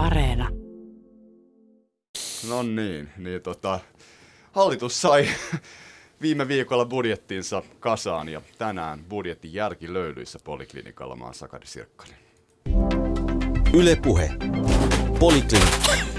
Areena. No niin, niin tota, hallitus sai viime viikolla budjettinsa kasaan ja tänään budjetin jälkilöydyissä poliklinikalla maan Sakari Sirkkanen. Yle Puhe. Poliklinikka.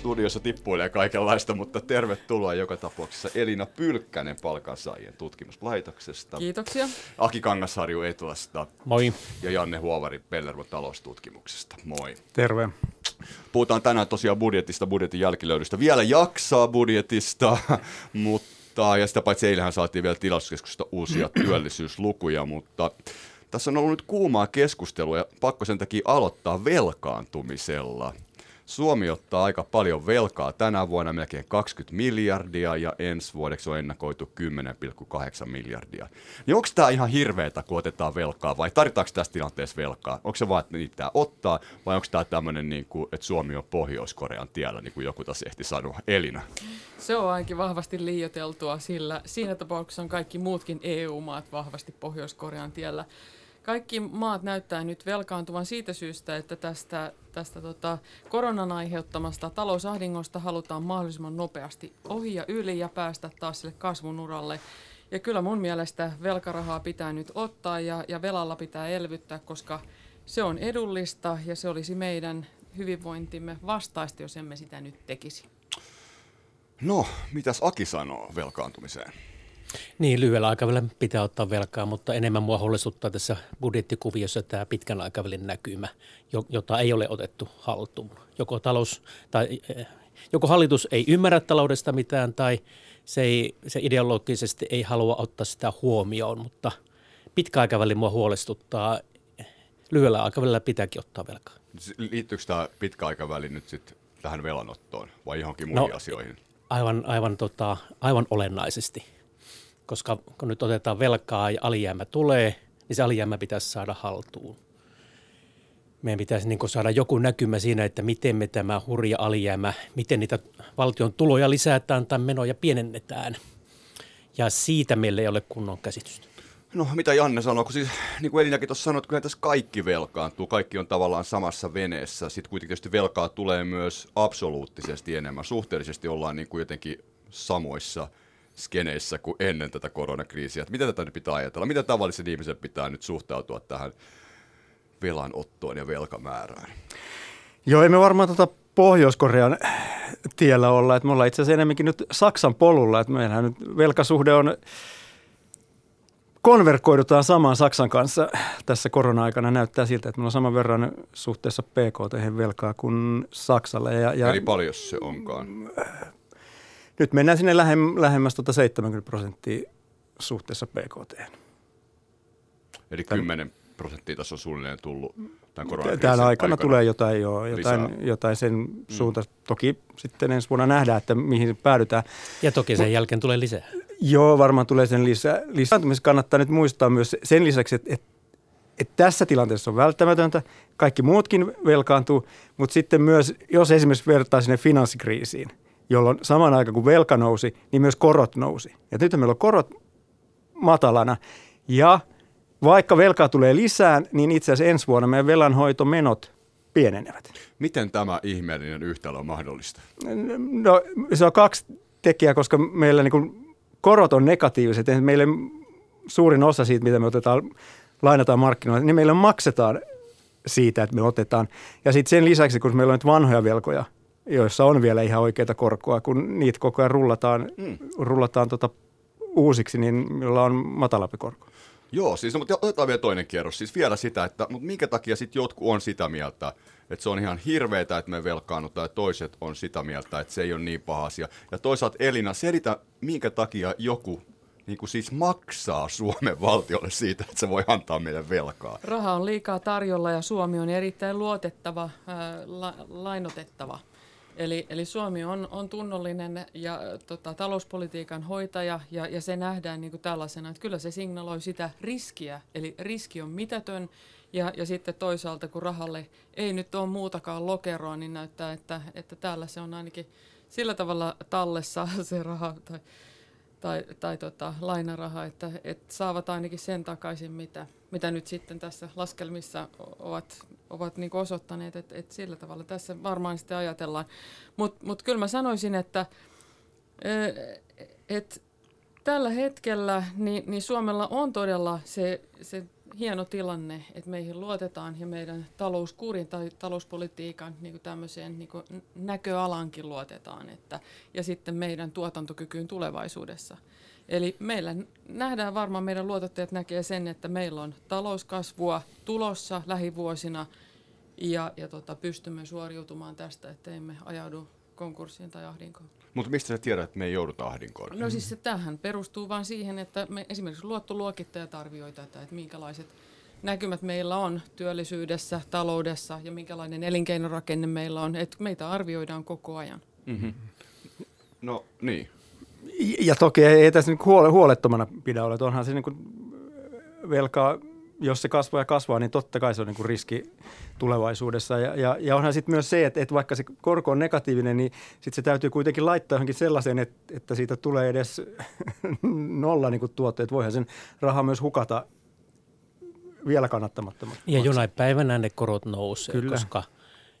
Studiossa tippuilee kaikenlaista, mutta tervetuloa joka tapauksessa Elina Pylkkänen palkansaajien tutkimuslaitoksesta. Kiitoksia. Aki Kangasharju Etlasta. Moi. Ja Janne Huovari Pellervo taloustutkimuksesta. Moi. Terve. Puhutaan tänään tosiaan budjetista, budjetin jälkilöydystä. Vielä jaksaa budjetista, mutta ja sitä paitsi eilähän saatiin vielä tilastokeskusta uusia työllisyyslukuja, mutta tässä on ollut nyt kuumaa keskustelua ja pakko sen takia aloittaa velkaantumisella. Suomi ottaa aika paljon velkaa tänä vuonna, melkein 20 miljardia ja ensi vuodeksi on ennakoitu 10,8 miljardia. Niin onko tämä ihan hirveätä, kun otetaan velkaa vai tarvitaanko tässä tilanteessa velkaa? Onko se vaan, että niitä pitää ottaa vai onko tämä tämmöinen, niin kuin, että Suomi on Pohjois-Korean tiellä, niin kuin joku taas ehti sanoa? Elina. Se on ainakin vahvasti liioteltua, sillä siinä tapauksessa on kaikki muutkin EU-maat vahvasti Pohjois-Korean tiellä kaikki maat näyttää nyt velkaantuvan siitä syystä, että tästä, tästä tota, koronan aiheuttamasta talousahdingosta halutaan mahdollisimman nopeasti ohi ja yli ja päästä taas sille kasvun uralle. Ja kyllä mun mielestä velkarahaa pitää nyt ottaa ja, ja velalla pitää elvyttää, koska se on edullista ja se olisi meidän hyvinvointimme vastaista, jos emme sitä nyt tekisi. No, mitäs Aki sanoo velkaantumiseen? Niin, lyhyellä aikavälillä pitää ottaa velkaa, mutta enemmän mua huolestuttaa tässä budjettikuviossa tämä pitkän aikavälin näkymä, jota ei ole otettu haltuun. Joko, talous, tai, eh, joko hallitus ei ymmärrä taloudesta mitään tai se, ei, se ideologisesti ei halua ottaa sitä huomioon, mutta pitkä aikavälin mua huolestuttaa. Lyhyellä aikavälillä pitääkin ottaa velkaa. Liittyykö tämä pitkä aikaväli nyt sitten tähän velanottoon vai johonkin muihin no, asioihin? Aivan, aivan, tota, aivan olennaisesti koska kun nyt otetaan velkaa ja alijäämä tulee, niin se alijäämä pitäisi saada haltuun. Meidän pitäisi niin saada joku näkymä siinä, että miten me tämä hurja alijäämä, miten niitä valtion tuloja lisätään tai menoja pienennetään. Ja siitä meillä ei ole kunnon käsitystä. No mitä Janne sanoo, kun siis niin kuin Elinakin tuossa sanoi, että kyllä tässä kaikki velkaantuu, kaikki on tavallaan samassa veneessä. Sitten kuitenkin tietysti velkaa tulee myös absoluuttisesti enemmän, suhteellisesti ollaan niin kuin jotenkin samoissa – skeneissä kuin ennen tätä koronakriisiä. Että mitä tätä nyt pitää ajatella? Miten tavallisen ihmisen pitää nyt suhtautua tähän velanottoon ja velkamäärään? Joo, emme varmaan tuota Pohjois-Korean tiellä olla. Että me ollaan itse asiassa enemmänkin nyt Saksan polulla. Että meillähän nyt velkasuhde on konverkoidutaan samaan Saksan kanssa tässä korona-aikana. Näyttää siltä, että meillä on saman verran suhteessa PKT velkaa kuin Saksalle. Ja, ja Eli paljon se onkaan? Nyt mennään sinne lähem, lähemmäs tuota 70 prosenttia suhteessa BKT. Eli 10 prosenttia tässä on suunnilleen tullut tämän Tämän aikana, aikana tulee jotain, joo, jotain, jotain sen mm. suunta. Toki sitten ensi vuonna nähdään, että mihin päädytään. Ja toki sen Mut, jälkeen tulee lisää. Joo, varmaan tulee sen lisää. Lisääntymisessä kannattaa nyt muistaa myös sen lisäksi, että, että, että tässä tilanteessa on välttämätöntä. Kaikki muutkin velkaantuu, mutta sitten myös, jos esimerkiksi vertaa sinne finanssikriisiin – jolloin saman aikaan kun velka nousi, niin myös korot nousi. Ja nyt meillä on korot matalana ja vaikka velkaa tulee lisää, niin itse asiassa ensi vuonna meidän velanhoitomenot pienenevät. Miten tämä ihmeellinen yhtälö on mahdollista? No se on kaksi tekijää, koska meillä niin korot on negatiiviset. Meille suurin osa siitä, mitä me otetaan, lainataan markkinoille, niin meille maksetaan siitä, että me otetaan. Ja sitten sen lisäksi, kun meillä on nyt vanhoja velkoja – joissa on vielä ihan oikeita korkoa, kun niitä koko ajan rullataan, mm. rullataan tota uusiksi, niin meillä on matalampi korko. Joo, siis no, mutta otetaan vielä toinen kierros. Siis vielä sitä, että mutta minkä takia sitten jotkut on sitä mieltä, että se on ihan hirveetä, että me velkaannutaan, ja toiset on sitä mieltä, että se ei ole niin paha asia. Ja toisaalta Elina, selitä, minkä takia joku niin kuin siis maksaa Suomen valtiolle siitä, että se voi antaa meidän velkaa. Raha on liikaa tarjolla ja Suomi on erittäin luotettava, ää, la, lainotettava Eli, eli Suomi on, on tunnollinen ja tota, talouspolitiikan hoitaja ja, ja se nähdään niin kuin tällaisena, että kyllä se signaloi sitä riskiä, eli riski on mitätön ja, ja sitten toisaalta kun rahalle ei nyt ole muutakaan lokeroa, niin näyttää, että, että täällä se on ainakin sillä tavalla tallessa se raha tai tai, tai tota, lainaraha, että, että saavat ainakin sen takaisin, mitä, mitä nyt sitten tässä laskelmissa ovat, ovat niin osoittaneet, että, että sillä tavalla tässä varmaan sitten ajatellaan. Mutta mut kyllä mä sanoisin, että et tällä hetkellä niin, niin Suomella on todella se, se hieno tilanne, että meihin luotetaan ja meidän talouskurin tai talouspolitiikan niin kuin tämmöiseen niin kuin näköalankin luotetaan että, ja sitten meidän tuotantokykyyn tulevaisuudessa. Eli meillä nähdään varmaan, meidän luotottajat näkee sen, että meillä on talouskasvua tulossa lähivuosina ja, ja tota, pystymme suoriutumaan tästä, että emme ajaudu konkurssiin tai ahdinkoon. Mutta mistä sä tiedät, että me ei jouduta ahdinkoon? No siis se tähän perustuu vain siihen, että me esimerkiksi luottoluokittajat arvioivat tätä, että minkälaiset näkymät meillä on työllisyydessä, taloudessa ja minkälainen elinkeinorakenne meillä on. Että meitä arvioidaan koko ajan. Mm-hmm. No niin. Ja toki ei tässä niin huolettomana pidä olla. Onhan se niin kuin velkaa jos se kasvaa ja kasvaa, niin totta kai se on niin kuin riski tulevaisuudessa. Ja, ja, ja onhan sitten myös se, että, että vaikka se korko on negatiivinen, niin sitten se täytyy kuitenkin laittaa johonkin sellaiseen, että, että siitä tulee edes nolla niin kuin tuotteet. Voihan sen rahaa myös hukata vielä kannattamattomasti. Ja jonain päivänä ne korot nousee, Kyllä. koska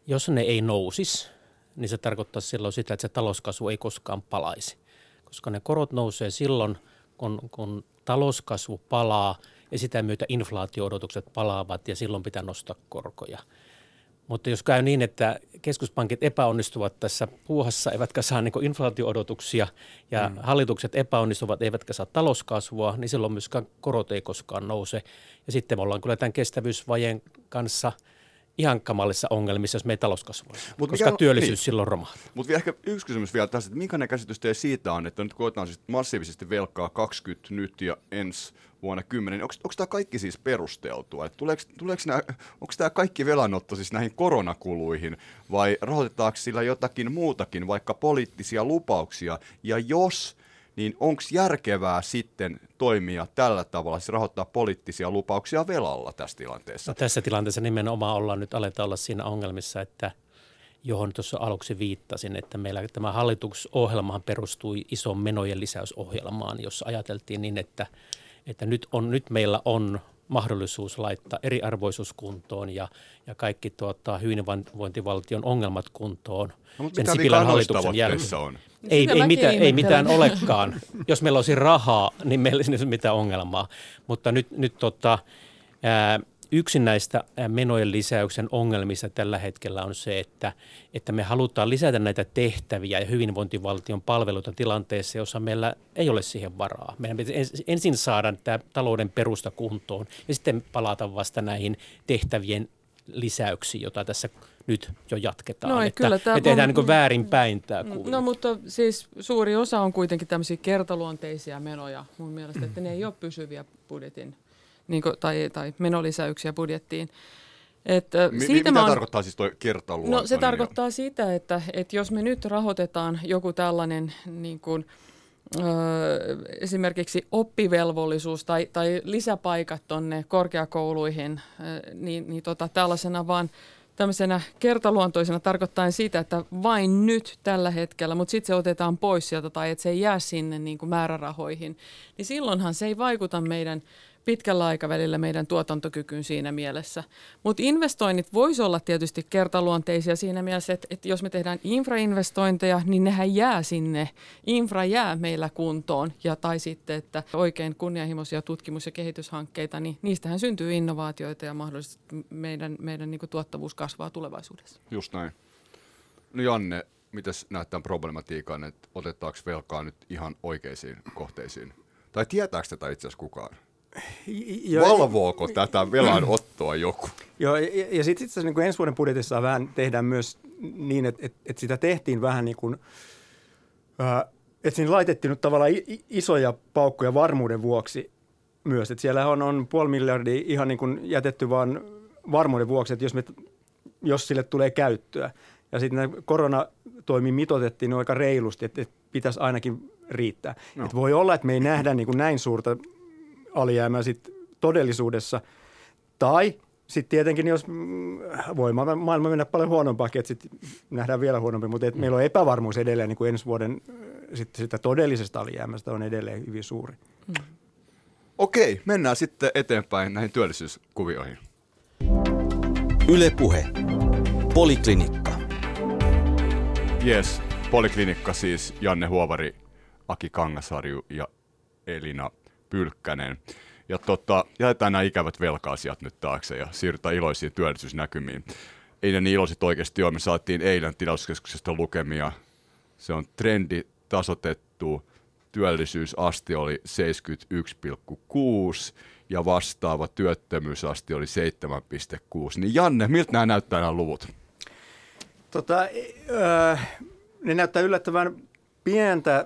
jos ne ei nousisi, niin se tarkoittaa silloin sitä, että se talouskasvu ei koskaan palaisi. Koska ne korot nousee silloin, kun, kun talouskasvu palaa – ja sitä myötä inflaatio-odotukset palaavat ja silloin pitää nostaa korkoja. Mutta jos käy niin, että keskuspankit epäonnistuvat tässä puuhassa, eivätkä saa niin inflaatio-odotuksia ja mm. hallitukset epäonnistuvat, eivätkä saa talouskasvua, niin silloin myöskään korot ei koskaan nouse. Ja sitten me ollaan kyllä tämän kestävyysvajeen kanssa – ihan kamalissa ongelmissa, jos me ei talouskasvua, Mut koska mikä, työllisyys niin. silloin romahtaa. Mutta ehkä yksi kysymys vielä tässä, että minkälainen käsitys teille siitä on, että nyt koetaan siis massiivisesti velkaa 20 nyt ja ensi vuonna 10, onko, onko tämä kaikki siis perusteltua? Et tuleeko, tuleeko nämä, onko tämä kaikki velanotto siis näihin koronakuluihin vai rahoitetaanko sillä jotakin muutakin, vaikka poliittisia lupauksia? Ja jos niin onko järkevää sitten toimia tällä tavalla, siis rahoittaa poliittisia lupauksia velalla tässä tilanteessa? No, tässä tilanteessa nimenomaan ollaan nyt aletaan olla siinä ongelmissa, että johon tuossa aluksi viittasin, että meillä tämä hallituksohjelmahan perustui isoon menojen lisäysohjelmaan, jossa ajateltiin niin, että, että nyt, on, nyt meillä on mahdollisuus laittaa eriarvoisuus kuntoon ja, ja kaikki tuota, hyvinvointivaltion ongelmat kuntoon no, mutta sen Sipilän hallituksen jälkeen. On? Ei, ei, mitään, ei mitään olekaan. Jos meillä olisi rahaa, niin meillä ei olisi mitään ongelmaa. Mutta nyt, nyt tota, ää, yksi näistä menojen lisäyksen ongelmista tällä hetkellä on se, että, että me halutaan lisätä näitä tehtäviä ja hyvinvointivaltion palveluita tilanteessa, jossa meillä ei ole siihen varaa. Meidän pitäisi ensin saada tämä talouden perusta kuntoon ja sitten palata vasta näihin tehtävien lisäyksiin, jota tässä nyt jo jatketaan. No, että kyllä, tämä me tehdään on, niin väärinpäin tämä kuvio. No mutta siis suuri osa on kuitenkin tämmöisiä kertaluonteisia menoja mun mielestä, että ne ei ole pysyviä budjetin niin kuin, tai, tai menolisäyksiä budjettiin. Et, Mi- siitä mitä on, tarkoittaa siis tuo kertaluontoinen? No se tarkoittaa jo. sitä, että, että jos me nyt rahoitetaan joku tällainen niin kuin, ö, esimerkiksi oppivelvollisuus tai, tai lisäpaikat tuonne korkeakouluihin, ö, niin, niin tota, tällaisena vaan tämmöisenä kertaluontoisena tarkoittaa sitä, että vain nyt tällä hetkellä, mutta sitten se otetaan pois sieltä tai että se ei jää sinne niin kuin määrärahoihin, niin silloinhan se ei vaikuta meidän pitkällä aikavälillä meidän tuotantokykyyn siinä mielessä. Mutta investoinnit voisi olla tietysti kertaluonteisia siinä mielessä, että, että jos me tehdään infrainvestointeja, niin nehän jää sinne. Infra jää meillä kuntoon ja tai sitten, että oikein kunnianhimoisia tutkimus- ja kehityshankkeita, niin niistähän syntyy innovaatioita ja mahdollisesti meidän, meidän niin tuottavuus kasvaa tulevaisuudessa. Just näin. No Janne, miten näet tämän problematiikan, että otetaanko velkaa nyt ihan oikeisiin kohteisiin? Tai tietääkö tätä itse asiassa kukaan? Jo, Valvooko tätä velanottoa joku? Joo, ja, ja sitten sit niin ensi vuoden budjetissa vähän tehdään myös niin, että, että, että sitä tehtiin vähän niin kuin, että siinä laitettiin nyt tavallaan isoja paukkoja varmuuden vuoksi myös. Että siellä on, on puoli miljardia ihan niin kuin jätetty vaan varmuuden vuoksi, että jos, me, jos sille tulee käyttöä. Ja sitten koronatoimi mitotettiin aika reilusti, että, että pitäisi ainakin riittää. No. Että voi olla, että me ei nähdä niin kuin näin suurta alijäämää sit todellisuudessa. Tai sitten tietenkin, jos mm, voi maailma mennä paljon huonompaakin, että sitten nähdään vielä huonompi, mutta et meillä on epävarmuus edelleen niin kuin ensi vuoden sit sitä todellisesta alijäämästä on edelleen hyvin suuri. Mm. Okei, mennään sitten eteenpäin näihin työllisyyskuvioihin. Ylepuhe. Poliklinikka. Yes, Poliklinikka siis Janne Huovari, Aki Kangasarju ja Elina Pylkkänen. Ja tota, jätetään nämä ikävät velka-asiat nyt taakse ja siirrytään iloisiin työllisyysnäkymiin. Ei ne niin iloiset oikeasti ole. Me saatiin eilen tilauskeskuksesta lukemia. Se on trendi tasotettu. Työllisyysaste oli 71,6 ja vastaava työttömyysaste oli 7,6. Niin Janne, miltä nämä näyttää nämä luvut? Tota, öö, ne näyttää yllättävän pientä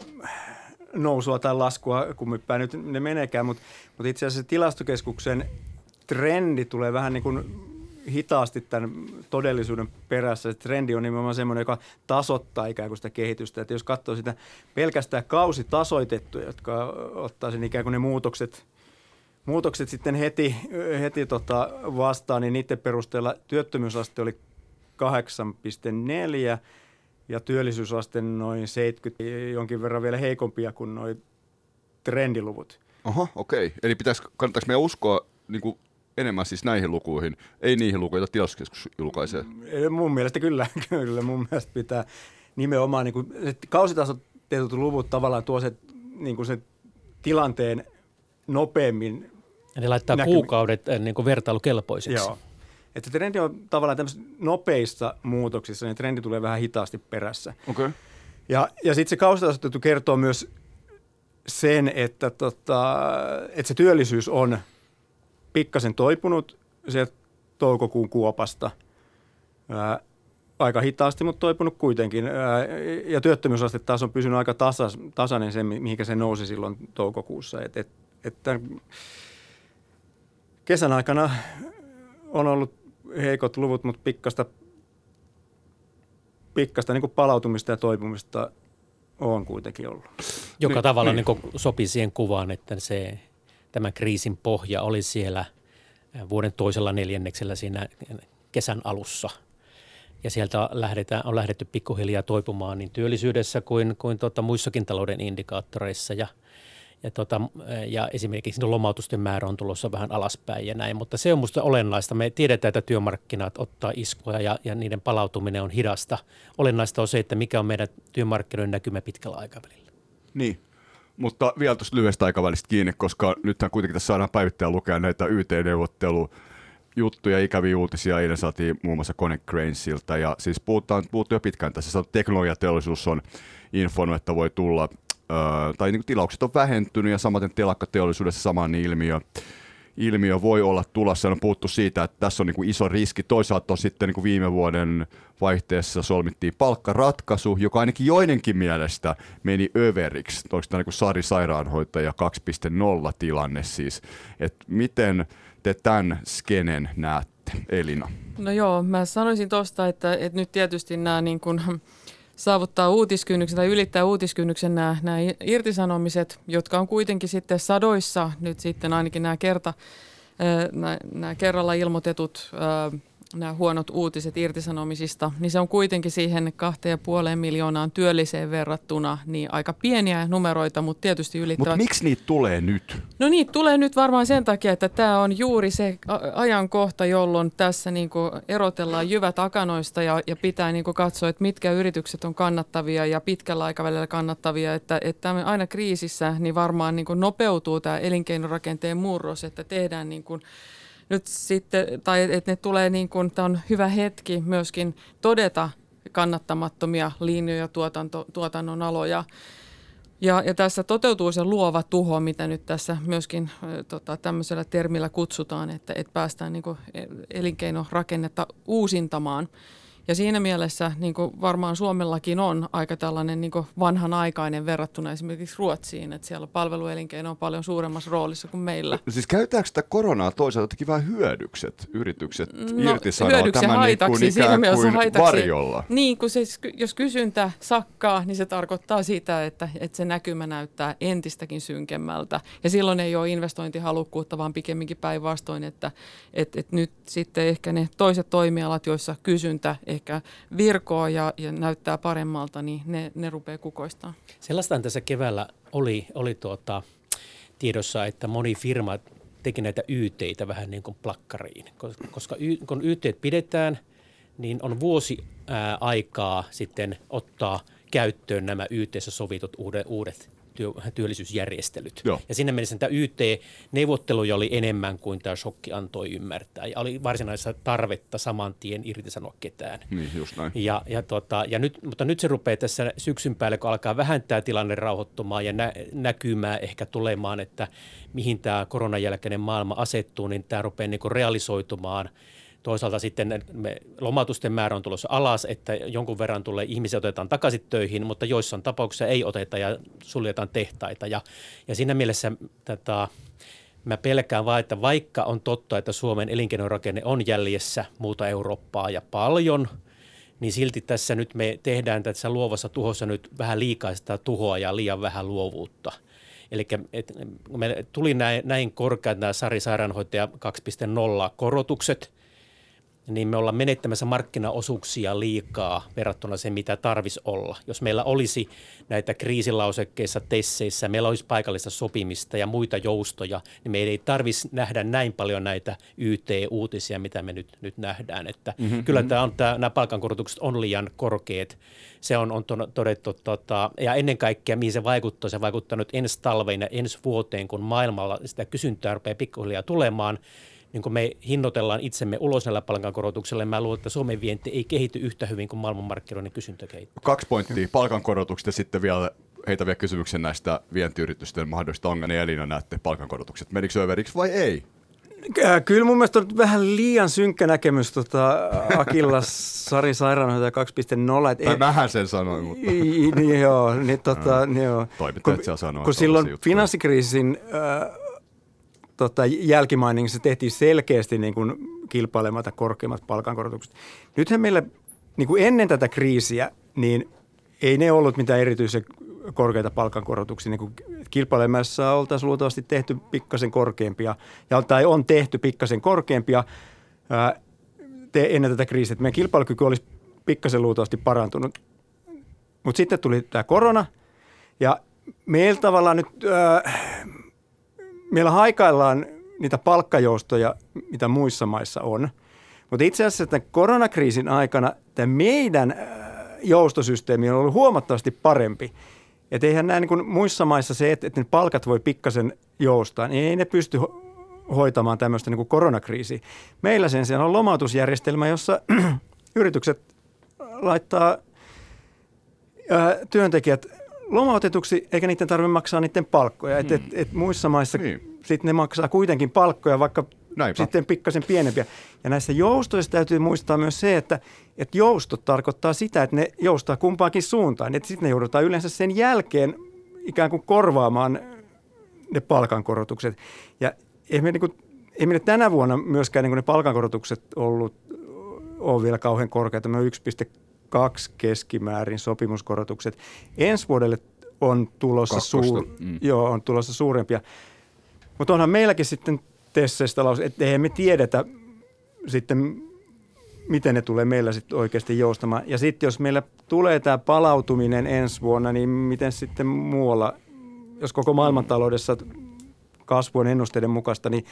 nousua tai laskua, kun päin nyt ne menekään, mutta, mutta itse asiassa tilastokeskuksen trendi tulee vähän niin kuin hitaasti tämän todellisuuden perässä. Se trendi on nimenomaan semmoinen, joka tasoittaa ikään kuin sitä kehitystä. Että jos katsoo sitä pelkästään kausitasoitettuja, jotka ottaa sen ikään kuin ne muutokset, muutokset sitten heti, heti tota vastaan, niin niiden perusteella työttömyysaste oli 8,4 ja työllisyysaste noin 70, jonkin verran vielä heikompia kuin noin trendiluvut. Oho, okei. Okay. Eli pitäisi, kannattaisi meidän uskoa niin kuin enemmän siis näihin lukuihin, ei niihin lukuihin, joita tilastokeskus julkaisee? Mm, mun mielestä kyllä, kyllä. Mun mielestä pitää nimenomaan, niin kuin, kausitasot luvut tavallaan tuo se, niin kuin se tilanteen nopeammin Eli laittaa näkymi- kuukaudet eh, niin kuin vertailukelpoisiksi. Joo. Että trendi on tavallaan tämmöisissä nopeissa muutoksissa, niin trendi tulee vähän hitaasti perässä. Okay. Ja, ja sitten se kausitasoitettu kertoo myös sen, että, tota, että se työllisyys on pikkasen toipunut sieltä toukokuun kuopasta. Ää, aika hitaasti, mutta toipunut kuitenkin. Ää, ja työttömyysaste taas on pysynyt aika tasas, tasainen se, mihinkä se nousi silloin toukokuussa. Et, et, et kesän aikana on ollut heikot luvut, mutta pikkasta, pikkasta niin kuin palautumista ja toipumista on kuitenkin ollut. Joka niin, tavalla niin. Niin sopii siihen kuvaan, että se, tämä kriisin pohja oli siellä vuoden toisella neljänneksellä siinä kesän alussa. Ja sieltä lähdetään, on lähdetty pikkuhiljaa toipumaan niin työllisyydessä kuin, kuin tuota, muissakin talouden indikaattoreissa ja – ja, tota, ja esimerkiksi lomautusten määrä on tulossa vähän alaspäin ja näin, mutta se on minusta olennaista. Me tiedetään, että työmarkkinat ottaa iskuja ja, ja niiden palautuminen on hidasta. Olennaista on se, että mikä on meidän työmarkkinoiden näkymä pitkällä aikavälillä. Niin, mutta vielä tuosta lyhyestä aikavälistä kiinni, koska nythän kuitenkin tässä saadaan päivittäin lukea näitä YT-neuvottelu juttuja, ikäviä uutisia. Eilen saatiin muun muassa Cranesilta ja siis puhutaan, puhuttu jo pitkään tässä. Teknologiateollisuus on informoinut, että voi tulla tai niin kuin tilaukset on vähentynyt ja samaten telakkateollisuudessa sama ilmiö ilmiö voi olla tulossa. On puhuttu siitä, että tässä on niin kuin iso riski. Toisaalta on sitten niin kuin viime vuoden vaihteessa solmittiin palkkaratkaisu, joka ainakin joidenkin mielestä meni överiksi. Onko tämä niin kuin Sari Sairaanhoitaja 2.0 tilanne siis? Et miten te tämän skenen näette, Elina? No joo, mä sanoisin tuosta, että, että nyt tietysti nämä niin kuin, saavuttaa uutiskynnyksen tai ylittää uutiskynnyksen nämä, nämä irtisanomiset, jotka on kuitenkin sitten sadoissa nyt sitten ainakin nämä, kerta, nämä, nämä kerralla ilmoitetut nämä huonot uutiset irtisanomisista, niin se on kuitenkin siihen kahteen ja puoleen miljoonaan työlliseen verrattuna niin aika pieniä numeroita, mutta tietysti ylittävät. Mutta miksi niitä tulee nyt? No niitä tulee nyt varmaan sen takia, että tämä on juuri se ajankohta, jolloin tässä niin erotellaan jyvät akanoista ja, ja pitää niin katsoa, että mitkä yritykset on kannattavia ja pitkällä aikavälillä kannattavia, että, että aina kriisissä niin varmaan niin nopeutuu tämä elinkeinorakenteen murros, että tehdään niin kuin nyt sitten, tai että ne tulee niin kuin, tämä on hyvä hetki myöskin todeta kannattamattomia linjoja, tuotanto, tuotannon aloja. Ja, ja tässä toteutuu se luova tuho, mitä nyt tässä myöskin tota, tämmöisellä termillä kutsutaan, että, että päästään niin kuin e, elinkeinorakennetta uusintamaan. Ja siinä mielessä niin kuin varmaan Suomellakin on aika tällainen niin kuin vanhanaikainen verrattuna esimerkiksi Ruotsiin, että siellä palveluelinkeino on paljon suuremmassa roolissa kuin meillä. Siis käytetäänkö sitä koronaa toisaalta jotenkin vähän hyödykset, yritykset No, ja tämän haitaksi, niin kuin siinä ikään kuin haitaksi. varjolla? Niin, kun se, jos kysyntä sakkaa, niin se tarkoittaa sitä, että, että se näkymä näyttää entistäkin synkemmältä. Ja silloin ei ole investointihalukkuutta, vaan pikemminkin päinvastoin, että, että, että nyt sitten ehkä ne toiset toimialat, joissa kysyntä ehkä virkoo ja, ja näyttää paremmalta, niin ne, ne rupeaa kukoistamaan. Sellaistaan tässä keväällä oli, oli tuota, tiedossa, että moni firma teki näitä YTitä vähän niin kuin plakkariin, koska, y, kun YT pidetään, niin on vuosi ää, aikaa sitten ottaa käyttöön nämä YTssä sovitut uudet, uudet työ, työllisyysjärjestelyt. Joo. Ja siinä mielessä tämä YT-neuvotteluja oli enemmän kuin tämä shokki antoi ymmärtää. Ja oli varsinaisessa tarvetta saman tien irtisanoa ketään. Niin, just näin. Ja, ja, tota, ja nyt, mutta nyt se rupeaa tässä syksyn päälle, kun alkaa vähän tämä tilanne rauhoittumaan ja nä, näkymään ehkä tulemaan, että mihin tämä koronan jälkeinen maailma asettuu, niin tämä rupeaa niin realisoitumaan. Toisaalta sitten me, lomautusten määrä on tulossa alas, että jonkun verran tulee ihmisiä otetaan takaisin töihin, mutta joissain tapauksissa ei oteta ja suljetaan tehtaita. Ja, ja siinä mielessä tätä, mä pelkään vaan, että vaikka on totta, että Suomen elinkeinorakenne on jäljessä muuta Eurooppaa ja paljon, niin silti tässä nyt me tehdään tässä luovassa tuhossa nyt vähän liikaa sitä tuhoa ja liian vähän luovuutta. Eli kun me tuli näin, näin korkeat nämä Sari Sairaanhoitaja 2.0 korotukset – niin me ollaan menettämässä markkinaosuuksia liikaa verrattuna se, mitä tarvisi olla. Jos meillä olisi näitä kriisilausekkeissa, tesseissä, meillä olisi paikallista sopimista ja muita joustoja, niin meidän ei tarvitsisi nähdä näin paljon näitä YT-uutisia, mitä me nyt, nyt nähdään. Että mm-hmm. Kyllä tämä on, tämä, nämä palkankorotukset on liian korkeat. Se on, on todettu, tota, ja ennen kaikkea mihin se vaikuttaa, se vaikuttaa nyt ensi talveen ja ensi vuoteen, kun maailmalla sitä kysyntää rupeaa pikkuhiljaa tulemaan – niin kun me hinnoitellaan itsemme ulos näillä palkankorotuksilla, mä luulen, että Suomen vienti ei kehity yhtä hyvin kuin maailmanmarkkinoiden kysyntä kehittyy. Kaksi pointtia, palkankorotukset ja sitten vielä heitä vielä kysymyksen näistä vientiyritysten mahdollista ongelmia. Elina näette palkankorotukset. Menikö överiksi vai ei? Kyllä mun mielestä on vähän liian synkkä näkemys tota Akilla Sari Sairaanhoitaja 2.0. Tai mähän sen sanoin, mutta... Niin joo, niin tota, no, joo. Toimittajat kun, sanoo. Kun silloin finanssikriisin äh, tota, jälkimainingissa tehtiin selkeästi niin kuin kilpailematta korkeimmat palkankorotukset. Nythän meillä niin kuin ennen tätä kriisiä, niin ei ne ollut mitään erityisen korkeita palkankorotuksia. Niin kuin kilpailemassa oltaisiin luultavasti tehty pikkasen korkeampia, ja, tai on tehty pikkasen korkeampia ää, te, ennen tätä kriisiä. Meidän kilpailukyky olisi pikkasen luultavasti parantunut. Mutta sitten tuli tämä korona, ja meillä tavallaan nyt... Ää, meillä haikaillaan niitä palkkajoustoja, mitä muissa maissa on. Mutta itse asiassa tämän koronakriisin aikana tämä meidän äh, joustosysteemi on ollut huomattavasti parempi. Että eihän näin niin kuin muissa maissa se, että, että ne palkat voi pikkasen joustaa, niin ei ne pysty hoitamaan tämmöistä niin koronakriisiä. Meillä sen sijaan on lomautusjärjestelmä, jossa yritykset laittaa ää, äh, työntekijät lomautetuksi, eikä niiden tarvitse maksaa niiden palkkoja. Hmm. Et, et, et muissa maissa niin. sit ne maksaa kuitenkin palkkoja, vaikka Näinpä. sitten pikkasen pienempiä. Ja näissä joustoissa täytyy muistaa myös se, että, että joustot tarkoittaa sitä, että ne joustaa kumpaankin suuntaan. Että sitten ne joudutaan yleensä sen jälkeen ikään kuin korvaamaan ne palkankorotukset. Ja ei me, niin kuin, ei me tänä vuonna myöskään niin ne palkankorotukset ollut ole vielä kauhean korkeita. Me on kaksi keskimäärin sopimuskorotukset. Ensi vuodelle on tulossa, suur, mm. joo, on tulossa suurempia. Mutta onhan meilläkin sitten Tesseistä laus, että eihän me tiedetä sitten, miten ne tulee meillä sitten oikeasti joustamaan. Ja sitten jos meillä tulee tämä palautuminen ensi vuonna, niin miten sitten muualla, jos koko maailmantaloudessa kasvu on ennusteiden mukaista, niin